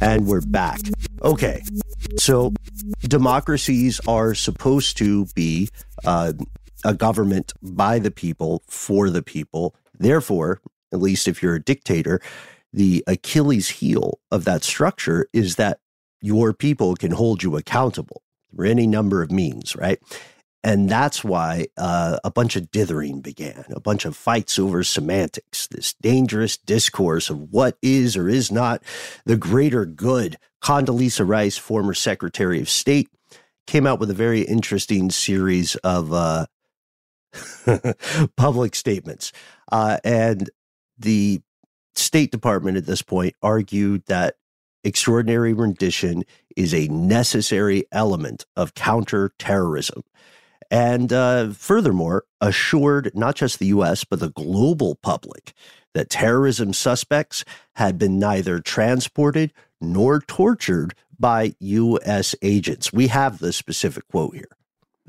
And we're back. Okay. So democracies are supposed to be uh, a government by the people, for the people. Therefore, at least if you're a dictator, the Achilles heel of that structure is that your people can hold you accountable through any number of means, right? And that's why uh, a bunch of dithering began, a bunch of fights over semantics, this dangerous discourse of what is or is not the greater good. Condoleezza Rice, former Secretary of State, came out with a very interesting series of uh, (laughs) public statements. Uh, and the State Department at this point argued that extraordinary rendition is a necessary element of counterterrorism. And uh, furthermore, assured not just the US, but the global public that terrorism suspects had been neither transported nor tortured by US agents. We have the specific quote here.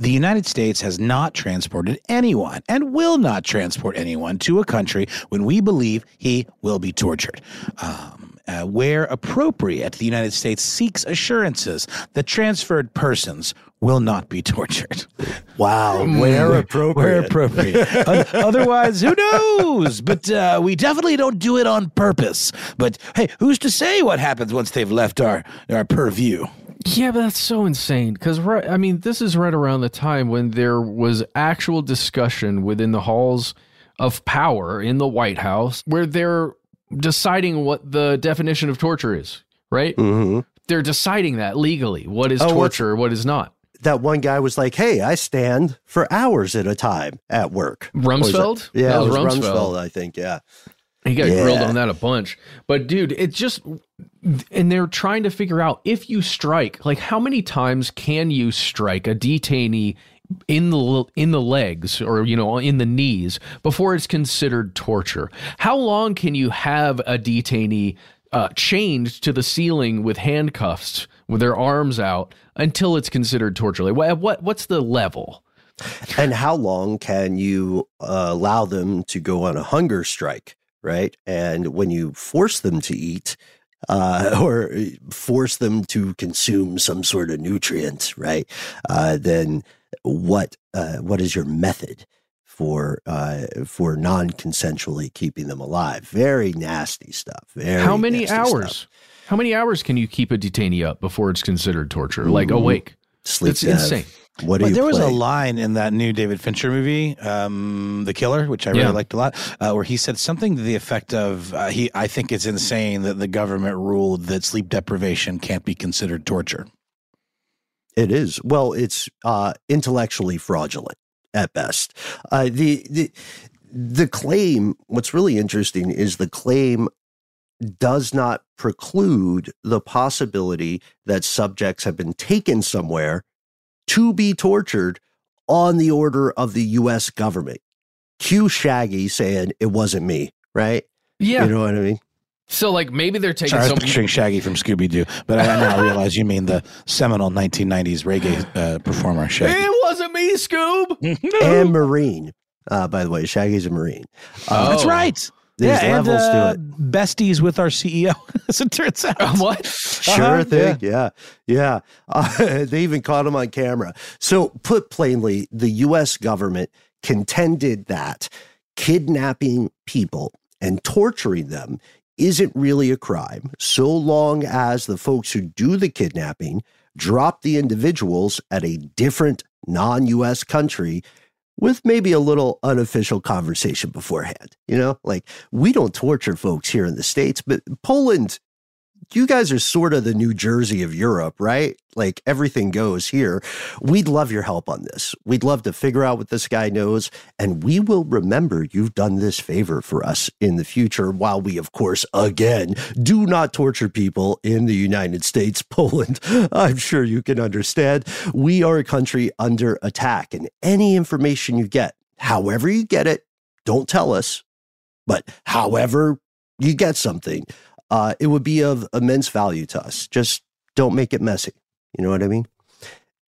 The United States has not transported anyone and will not transport anyone to a country when we believe he will be tortured. Um, uh, where appropriate, the United States seeks assurances that transferred persons will not be tortured. (laughs) Wow, where appropriate. Where appropriate. (laughs) Otherwise, who knows? But uh, we definitely don't do it on purpose. But hey, who's to say what happens once they've left our, our purview? Yeah, but that's so insane because right. I mean, this is right around the time when there was actual discussion within the halls of power in the White House where they're deciding what the definition of torture is. Right? Mm-hmm. They're deciding that legally. What is Oh, torture? What is not? That one guy was like, "Hey, I stand for hours at a time at work." Rumsfeld? Yeah, That was Rumsfeld. Rumsfeld. I think. Yeah. He got yeah. grilled on that a bunch. But dude, it's just and they're trying to figure out if you strike, like how many times can you strike a detainee in the in the legs or you know in the knees before it's considered torture? How long can you have a detainee uh, chained to the ceiling with handcuffs with their arms out until it's considered torture? Like what, what what's the level? And how long can you uh, allow them to go on a hunger strike? Right, and when you force them to eat, uh, (laughs) or force them to consume some sort of nutrient, right? Uh, then what uh, what is your method for uh, for non consensually keeping them alive? Very nasty stuff. Very how many hours? Stuff. How many hours can you keep a detainee up before it's considered torture? Like mm-hmm. awake? Sleep. It's insane. What do but there play? was a line in that new David Fincher movie, um, The Killer, which I really yeah. liked a lot, uh, where he said something to the effect of, uh, "He, I think it's insane that the government ruled that sleep deprivation can't be considered torture." It is. Well, it's uh, intellectually fraudulent at best. Uh, the the the claim. What's really interesting is the claim does not preclude the possibility that subjects have been taken somewhere to be tortured on the order of the U.S. government. Cue Shaggy saying it wasn't me, right? Yeah, you know what I mean. So, like, maybe they're taking. Sorry, I was picturing Shaggy from Scooby Doo, but I now realize you mean the seminal 1990s reggae uh, performer Shaggy. It wasn't me, Scoob. and Marine, uh, by the way. Shaggy's a Marine. Uh, oh. That's right. There's yeah, levels and, uh, to it. Besties with our CEO, (laughs) as it turns out. Uh, (laughs) what? Sure uh-huh, thing. Yeah. Yeah. yeah. (laughs) Uh, they even caught him on camera. So, put plainly, the U.S. government contended that kidnapping people and torturing them isn't really a crime so long as the folks who do the kidnapping drop the individuals at a different non US country with maybe a little unofficial conversation beforehand. You know, like we don't torture folks here in the States, but Poland you guys are sort of the New Jersey of Europe, right? Like everything goes here. We'd love your help on this. We'd love to figure out what this guy knows, and we will remember you've done this favor for us in the future, while we, of course, again, do not torture people in the United States, (laughs) Poland. I'm sure you can understand. We are a country under attack, and any information you get, however you get it, don't tell us, but however you get something, uh, it would be of immense value to us. Just don't make it messy. You know what I mean?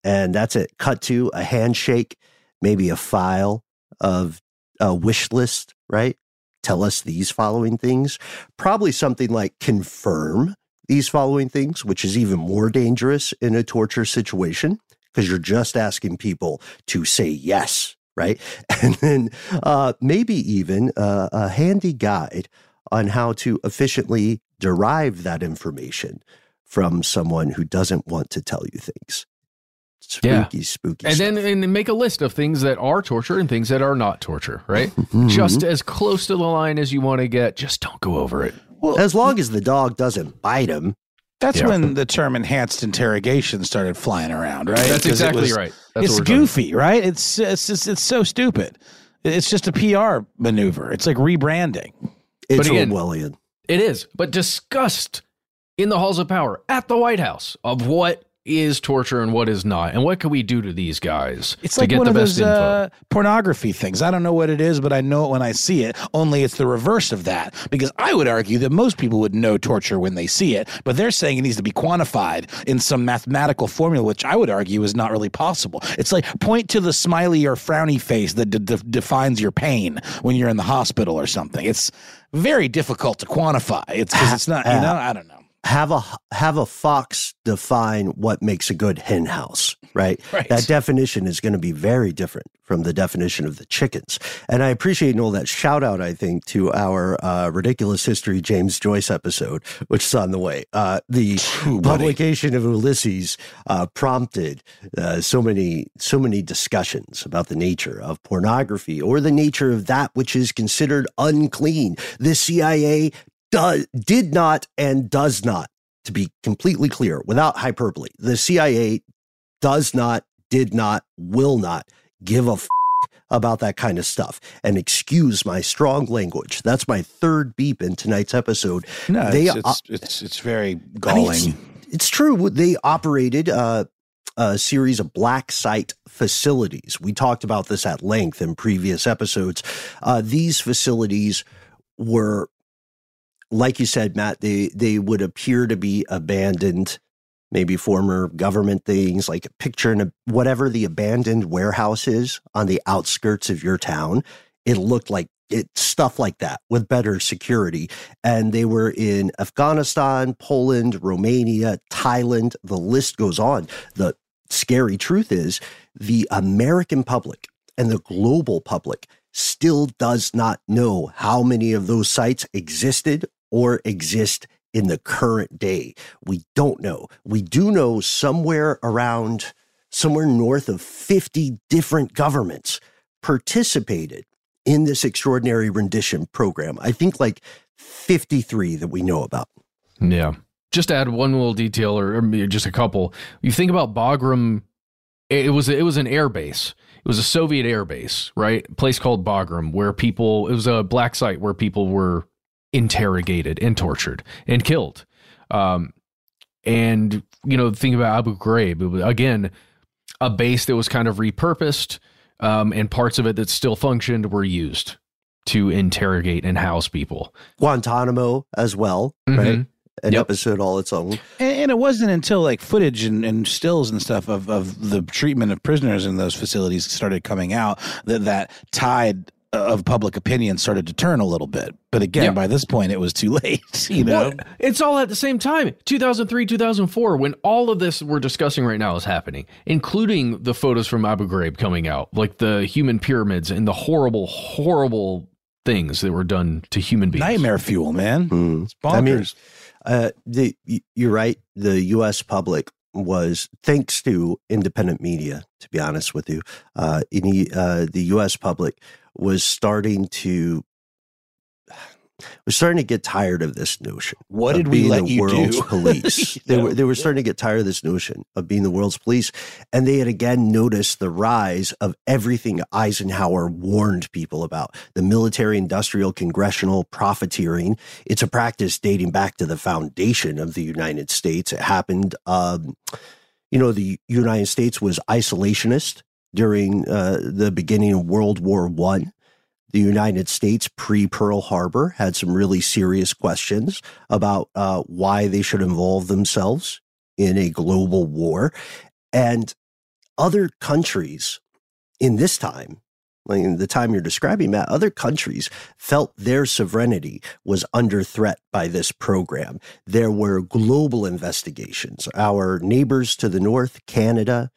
And that's it. Cut to a handshake, maybe a file of a wish list, right? Tell us these following things. Probably something like confirm these following things, which is even more dangerous in a torture situation because you're just asking people to say yes, right? (laughs) And then uh, maybe even uh, a handy guide on how to efficiently derive that information from someone who doesn't want to tell you things. Spooky, yeah. spooky. And stuff. then and make a list of things that are torture and things that are not torture, right? (laughs) mm-hmm. Just as close to the line as you want to get. Just don't go over it. Well, as long as the dog doesn't bite him. That's yeah. when the term enhanced interrogation started flying around, right? That's exactly was, right. That's it's goofy, right? It's it's just, it's so stupid. It's just a PR maneuver. It's like rebranding. It's again, Orwellian. It is, but discussed in the halls of power at the White House of what is torture and what is not, and what can we do to these guys? It's like one of those uh, pornography things. I don't know what it is, but I know it when I see it. Only it's the reverse of that, because I would argue that most people would know torture when they see it, but they're saying it needs to be quantified in some mathematical formula, which I would argue is not really possible. It's like point to the smiley or frowny face that defines your pain when you're in the hospital or something. It's very difficult to quantify. It's because it's not, you know, I don't know. Have a have a fox define what makes a good hen house (laughs) right, right. that definition is going to be very different from the definition of the chickens. And i appreciate all that shout out i think to our uh, ridiculous history james joyce episode which is on the way. Uh, the Ooh, publication of ulysses uh, prompted uh, so many so many discussions about the nature of pornography or the nature of that which is considered unclean. The cia does, did not and does not, to be completely clear, without hyperbole, the CIA does not, did not, will not give a f- about that kind of stuff. And excuse my strong language. That's my third beep in tonight's episode. No, they, it's, it's, it's, it's very galling. I mean, it's, it's, true. They operated uh, a series of black site facilities. We talked about this at length in previous episodes. Uh, these facilities were, like you said, Matt, they, they would appear to be abandoned maybe former government things like a picture in a, whatever the abandoned warehouse is on the outskirts of your town. It looked like it stuff like that with better security. And they were in Afghanistan, Poland, Romania, Thailand. The list goes on. The scary truth is the American public and the global public still does not know how many of those sites existed or exist in the current day. We don't know. We do know somewhere around, somewhere north of 50 different governments participated in this extraordinary rendition program. I think like 53 that we know about. Yeah. Just add one little detail or, or just a couple. You think about Bagram, it was it was an air base. It was a Soviet air base, right? A place called Bagram where people it was a black site where people were interrogated and tortured and killed. Um, and you know, think about Abu Ghraib again, a base that was kind of repurposed, um, and parts of it that still functioned were used to interrogate and house people. Guantanamo as well, mm-hmm. right? An yep. episode all its own. And, and, it wasn't until like footage and, and stills and stuff of, of the treatment of prisoners in those facilities started coming out that that tied of public opinion started to turn a little bit. But again, yeah. by this point, it was too (laughs) late. You know, well, it's all at the same time. 2003, 2004, when all of this we're discussing right now is happening, including the photos from Abu Ghraib coming out, like the human pyramids and the horrible, horrible things that were done to human beings. Nightmare fuel, man. Mm. It's bonkers. I mean, uh, the, you're right. The U.S. public was thanks to independent media. To be honest with you, uh, in, uh, the U.S. public was starting to (sighs) was starting to get tired of this notion. What did we let the you world's do? police? (laughs) They were they were starting to get tired of this notion of being the world's police, and they had again noticed the rise of everything Eisenhower warned people about: the military-industrial congressional profiteering. It's a practice dating back to the foundation of the United States. It happened. Um, you know, the United States was isolationist during uh, the beginning of World War One. The United States pre Pearl Harbor had some really serious questions about uh, why they should involve themselves in a global war. And other countries in this time, like in the time you're describing, Matt, other countries felt their sovereignty was under threat by this program. There were global investigations. Our neighbors to the north, Canada,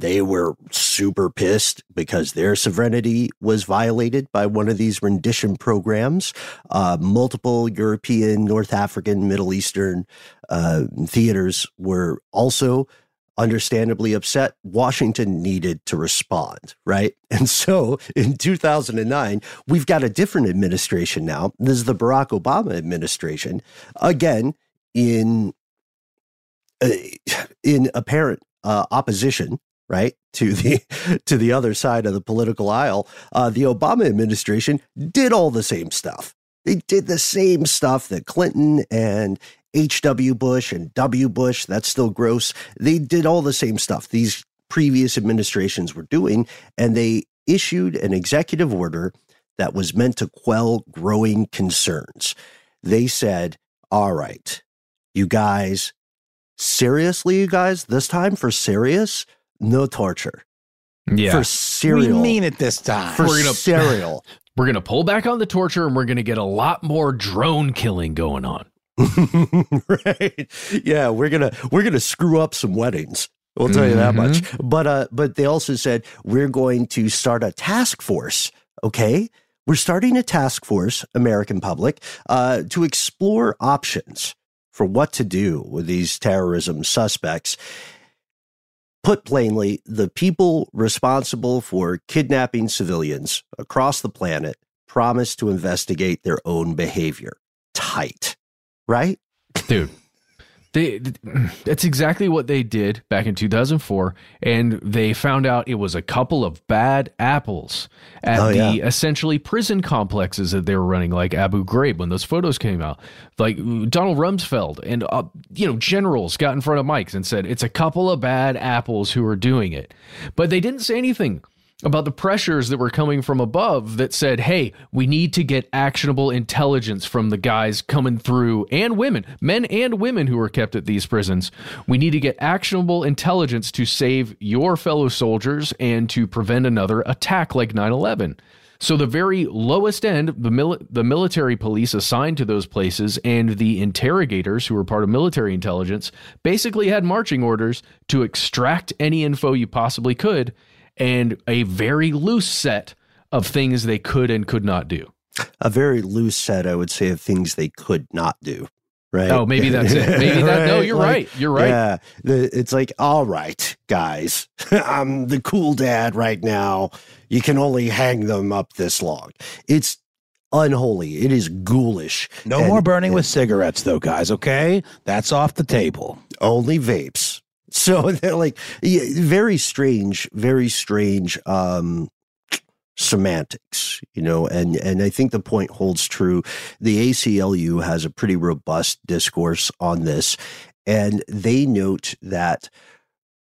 they were super pissed because their sovereignty was violated by one of these rendition programs. Uh, multiple European, North African, Middle Eastern uh, theaters were also understandably upset. Washington needed to respond, right? (laughs) And so in 2009, we've got a different administration now. This is the Barack Obama administration, again, in uh, (sighs) in apparent uh, opposition right to the (laughs) to the other side of the political aisle uh, the obama administration did all the same stuff. They did the same stuff that clinton and hw bush and w bush that's still gross they did all the same stuff these previous administrations were doing and they issued an executive order that was meant to quell growing concerns. They said all right you guys seriously you guys this time for serious no torture. Yeah. For cereal. We mean it this time. For (laughs) we're gonna, cereal. We're going to pull back on the torture and we're going to get a lot more drone killing going on. (laughs) right. Yeah, we're going to we're going to screw up some weddings. We'll tell you that mm-hmm. much. But uh but they also said we're going to start a task force, okay? We're starting a task force, American public, uh, to explore options for what to do with these terrorism suspects. Put plainly, the people responsible for kidnapping civilians across the planet promise to investigate their own behavior. Tight, right? Dude, They that's exactly what they did back in 2004 and they found out it was a couple of bad apples at oh, the yeah. essentially prison complexes that they were running like Abu Ghraib when those photos came out. Like Donald Rumsfeld and uh, you know generals got in front of mics and said it's a couple of bad apples who are doing it. But they didn't say anything about the pressures that were coming from above that said, hey, we need to get actionable intelligence from the guys coming through and women, men and women who are kept at these prisons. We need to get actionable intelligence to save your fellow soldiers and to prevent another attack like 9 11. So the very lowest end, the mil- the military police assigned to those places and the interrogators who were part of military intelligence basically had marching orders to extract any info you possibly could and a very loose set of things they could and could not do. A very loose set, I would say, of things they could not do. Right. Oh, maybe that's it. (laughs) Maybe that. right? No, you're like, right. You're right. Yeah. it's like, all right, guys, (laughs) I'm the cool dad right now. You can only hang them up this long. It's unholy. It is ghoulish. No and, more burning and, with cigarettes, though, guys. Okay, that's off the table. Only vapes. So (laughs) they're like yeah, very strange, very strange um, semantics, you know, and and I think the point holds true. The ACLU has a pretty robust discourse on this, and they note that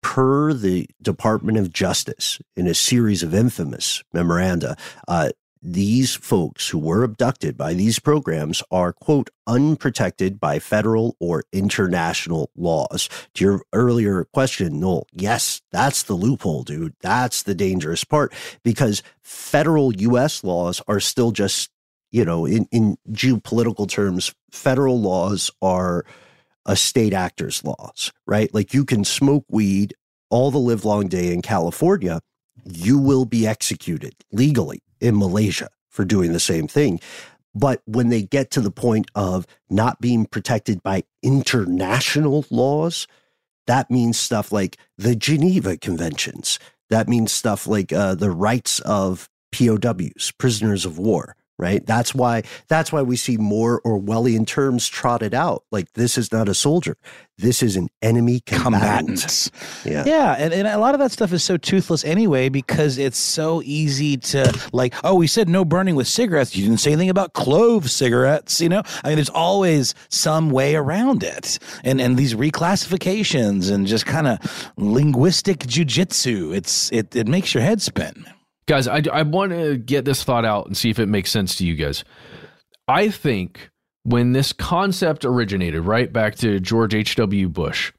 per the Department of Justice in a series of infamous memoranda, uh, these folks who were abducted by these programs are, quote, unprotected by federal or international laws. To your earlier question, Noel, yes, that's the loophole, dude. That's the dangerous part because federal U.S. laws are still just, you know, in, in geopolitical terms, federal laws are a state actor's laws, right? Like you can smoke weed all the live long day in California, you will be executed legally in Malaysia for doing the same thing. But when they get to the point of not being protected by international laws, that means stuff like the Geneva Conventions. That means stuff like uh, the rights of POWs, prisoners of war right? That's why that's why we see more Orwellian terms trotted out. Like this is not a soldier. This is an enemy combatant. Yeah. Yeah. And, and a lot of that stuff is so toothless anyway, because it's so easy to like, oh, we said no burning with cigarettes. You didn't say anything about clove cigarettes, you know? I mean, there's always some way around it. And and these reclassifications and just kind of linguistic jujitsu, it's it it makes your head spin. Guys, I, I want to get this thought out and see if it makes sense to you guys. I think when this concept originated, right back to George H.W. Bush,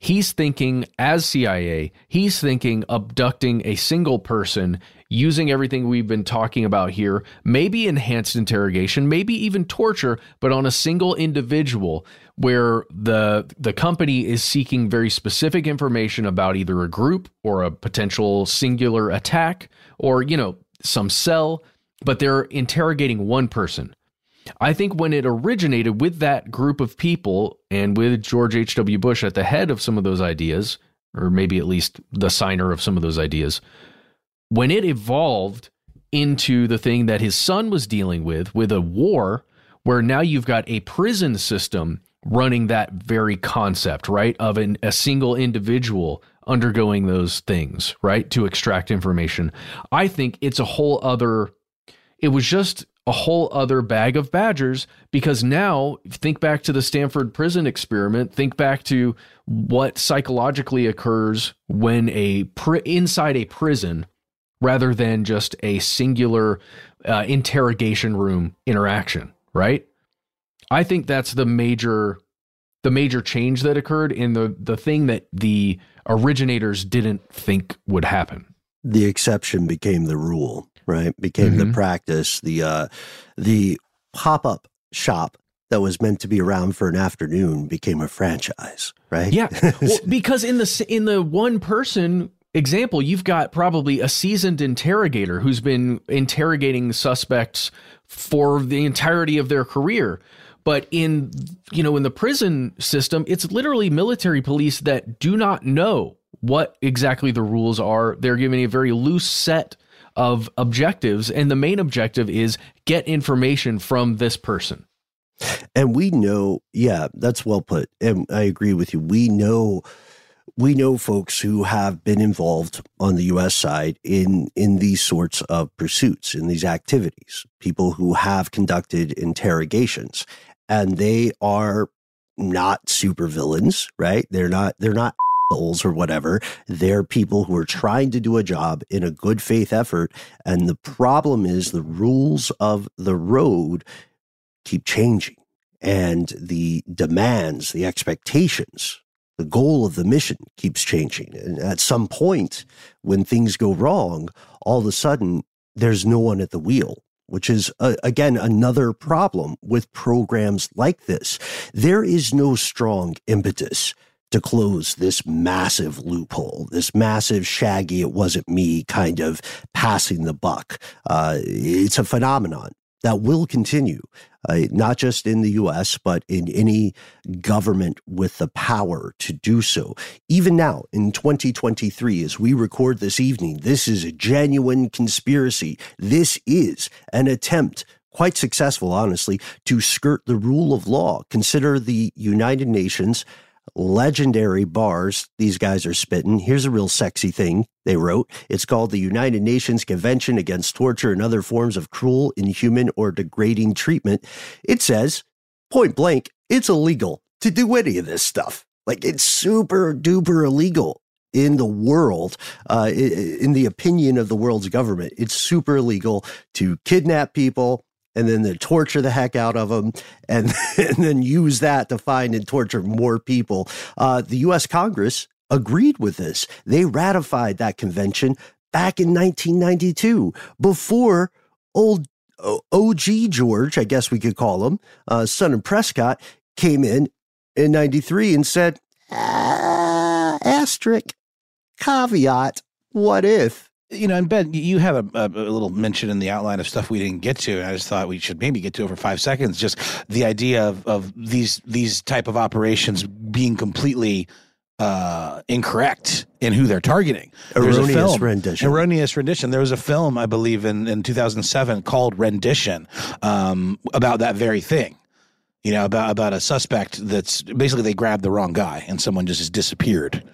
he's thinking as CIA, he's thinking abducting a single person using everything we've been talking about here, maybe enhanced interrogation, maybe even torture, but on a single individual where the the company is seeking very specific information about either a group or a potential singular attack or you know some cell but they're interrogating one person I think when it originated with that group of people and with George H.W. Bush at the head of some of those ideas, or maybe at least the signer of some of those ideas, when it evolved into the thing that his son was dealing with, with a war where now you've got a prison system running that very concept, right? Of an, a single individual undergoing those things, right? To extract information. I think it's a whole other, it was just a whole other bag of badgers because now think back to the Stanford prison experiment, think back to what psychologically occurs when a pri- inside a prison rather than just a singular uh, interrogation room interaction, right? I think that's the major the major change that occurred in the the thing that the originators didn't think would happen. The exception became the rule, right? Became mm-hmm. the practice. The uh, the pop up shop that was meant to be around for an afternoon became a franchise, right? Yeah, (laughs) well, because in the in the one person example, you've got probably a seasoned interrogator who's been interrogating suspects for the entirety of their career. But in you know in the prison system, it's literally military police that do not know what exactly the rules are. They're given a very loose set of objectives, and the main objective is get information from this person. And we know, yeah, that's well put. And I agree with you. We know we know folks who have been involved on the US side in in these sorts of pursuits, in these activities, people who have conducted interrogations and they are not supervillains, right? They're not they're not or whatever. They're people who are trying to do a job in a good faith effort. And the problem is the rules of the road keep changing and the demands, the expectations, the goal of the mission keeps changing. And at some point, when things go wrong, all of a sudden, there's no one at the wheel which is uh, again another problem with programs like this. There is no strong impetus to close this massive loophole, this massive shaggy, it wasn't me kind of passing the buck. Uh, it's a phenomenon that will continue, uh, not just in the US, but in any government with the power to do so. Even now in 2023, as we record this evening, this is a genuine conspiracy. This is an attempt quite successful, honestly, to skirt the rule of law. Consider the United Nations legendary bars these guys are spitting. Here's a real sexy thing they wrote. It's called the United Nations Convention Against Torture and Other Forms of Cruel, Inhuman, or Degrading Treatment. It says, point blank, it's illegal to do any of this stuff. Like it's super duper illegal in the world, uh, in the opinion of the world's government. It's super illegal to kidnap people, and then to torture the heck out of them and, (laughs) and then use that to find and torture more people. Uh, the U.S. Congress agreed with this. They ratified that convention back in 1992 before old OG George, I guess we could call him, uh, son of Prescott, came in in 93 and said, ah, asterisk, caveat, what if? You know, and Ben, you have a, a, little mention in the outline of stuff we didn't get to, and I just thought we should maybe get to over five seconds. Just the idea of, of these these type of operations being completely uh, incorrect in who they're targeting. Erroneous film, rendition. Erroneous rendition. There was a film, I believe, in in 2007 called Rendition um, about that very thing. You know, about about a suspect that's basically they grabbed the wrong guy and someone just disappeared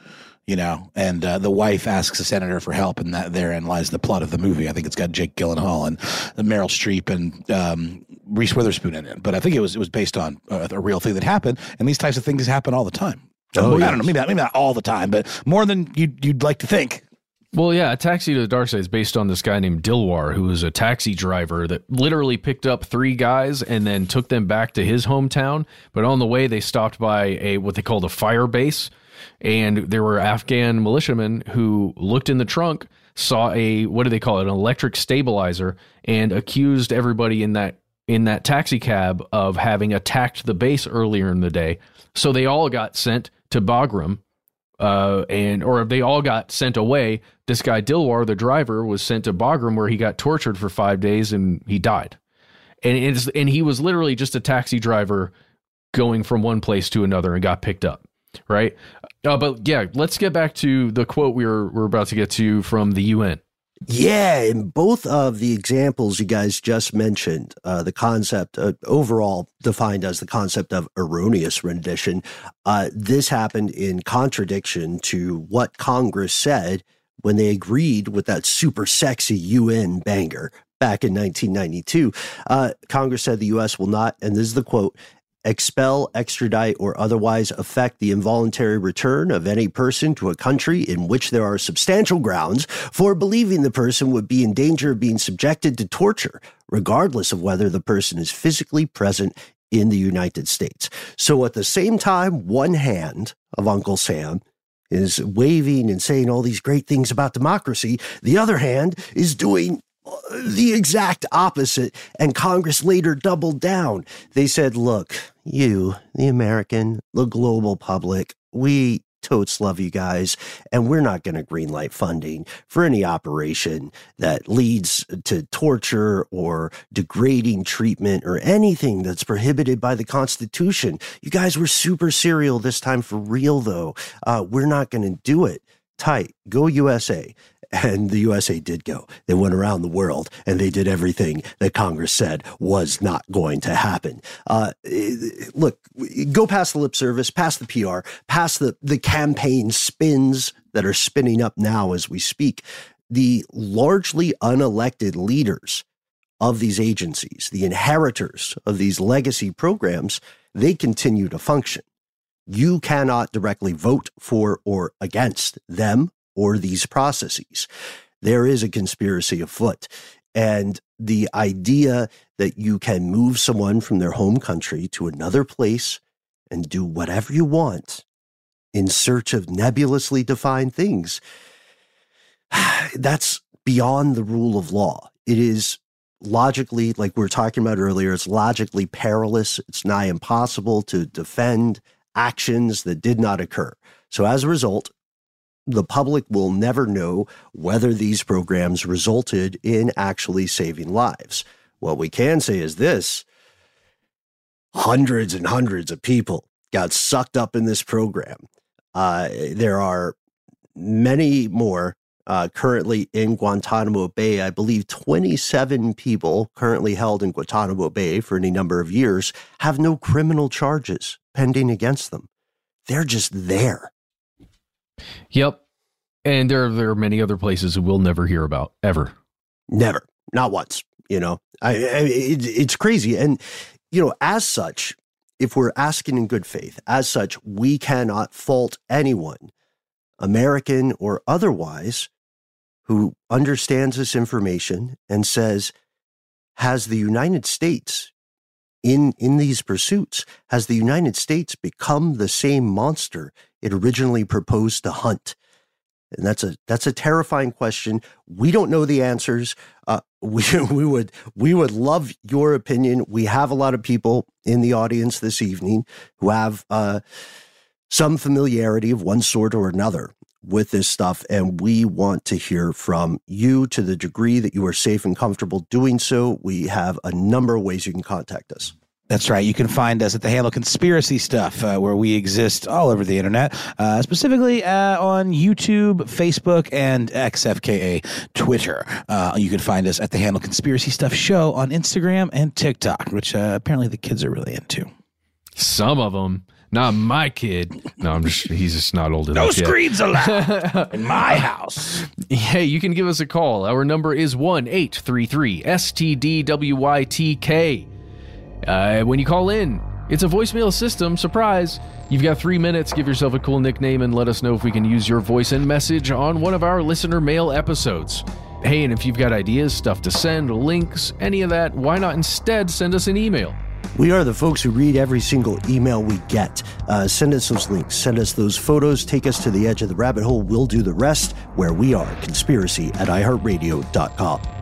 you know, and uh, the wife asks the senator for help, and that therein lies the plot of the movie. I think it's got Jake Gyllenhaal and Meryl Streep and um, Reese Witherspoon in it, but I think it was it was based on a, a real thing that happened, and these types of things happen all the time. Oh, I don't know, maybe not, maybe not all the time, but more than you'd, you'd like to think. Well, yeah, a taxi to the dark side is based on this guy named Dilawar, who was a taxi driver that literally picked up three guys and then took them back to his hometown. But on the way, they stopped by a what they called a fire base, and there were Afghan militiamen who looked in the trunk, saw a what do they call it, an electric stabilizer, and accused everybody in that in that taxi cab of having attacked the base earlier in the day. So they all got sent to Bagram, uh, and or they all got sent away. This guy Dilawar, the driver, was sent to Bagram where he got tortured for five days and he died. And and he was literally just a taxi driver going from one place to another and got picked up right? Uh, but yeah, let's get back to the quote we were we're about to get to from the UN. Yeah, in both of the examples you guys just mentioned, uh, the concept uh, overall defined as the concept of erroneous rendition, uh, this happened in contradiction to what Congress said when they agreed with that super sexy UN banger back in 1992. Uh, Congress said the U.S. will not, and this is the quote, expel, extradite, or otherwise affect the involuntary return of any person to a country in which there are substantial grounds for believing the person would be in danger of being subjected to torture, regardless of whether the person is physically present in the United States. So at the same time, one hand of Uncle Sam is waving and saying all these great things about democracy. The other hand is doing the exact opposite. And Congress later doubled down. They said, look, you, the American, the global public, we totes love you guys, and we're not going to greenlight funding for any operation that leads to torture or degrading treatment or anything that's prohibited by the Constitution. You guys were super serial this time for real, though. Uh, we're not going to do it. Tight. Go USA. And the USA did go. They went around the world and they did everything that Congress said was not going to happen. Uh, look, go past the lip service, past the PR, past the, the campaign spins that are spinning up now as we speak. The largely unelected leaders of these agencies, the inheritors of these legacy programs, they continue to function. You cannot directly vote for or against them or these processes. There is a conspiracy afoot. And the idea that you can move someone from their home country to another place and do whatever you want in search of nebulously defined things, (sighs) that's beyond the rule of law. It is logically, like we were talking about earlier, it's logically perilous. It's nigh impossible to defend actions that did not occur. So as a result, the public will never know whether these programs resulted in actually saving lives. What we can say is this hundreds and hundreds of people got sucked up in this program. Uh, there are many more uh, currently in Guantanamo Bay. I believe 27 people currently held in Guantanamo Bay for any number of years have no criminal charges pending against them. They're just there. Yep. And there, there are many other places we'll never hear about ever. Never. Not once. You know, I, I it, it's crazy. And, you know, as such, if we're asking in good faith, as such, we cannot fault anyone, American or otherwise, who understands this information and says, has the United States in, in these pursuits, has the United States become the same monster it originally proposed to hunt? And that's a that's a terrifying question. We don't know the answers. Uh, (laughs) we we would we would love your opinion. We have a lot of people in the audience this evening who have uh, some familiarity of one sort or another with this stuff. And we want to hear from you to the degree that you are safe and comfortable doing so. We have a number of ways you can contact us. That's right. You can find us at the handle Conspiracy Stuff, uh, where we exist all over the internet, uh, specifically uh, on YouTube, Facebook, and XFKA Twitter. Uh, you can find us at the handle Conspiracy Stuff Show on Instagram and TikTok, which uh, apparently the kids are really into. Some of them. Not my kid. No, I'm just, he's just not old enough. No screens allowed (laughs) in my house. Hey, you can give us a call. Our number is 1 833 STDWYTK. Uh, when you call in, it's a voicemail system. Surprise. You've got three minutes. Give yourself a cool nickname and let us know if we can use your voice and message on one of our listener mail episodes. Hey, and if you've got ideas, stuff to send, links, any of that, why not instead send us an email? We are the folks who read every single email we get. Uh, send us those links, send us those photos, take us to the edge of the rabbit hole. We'll do the rest where we are conspiracy at iHeartRadio.com.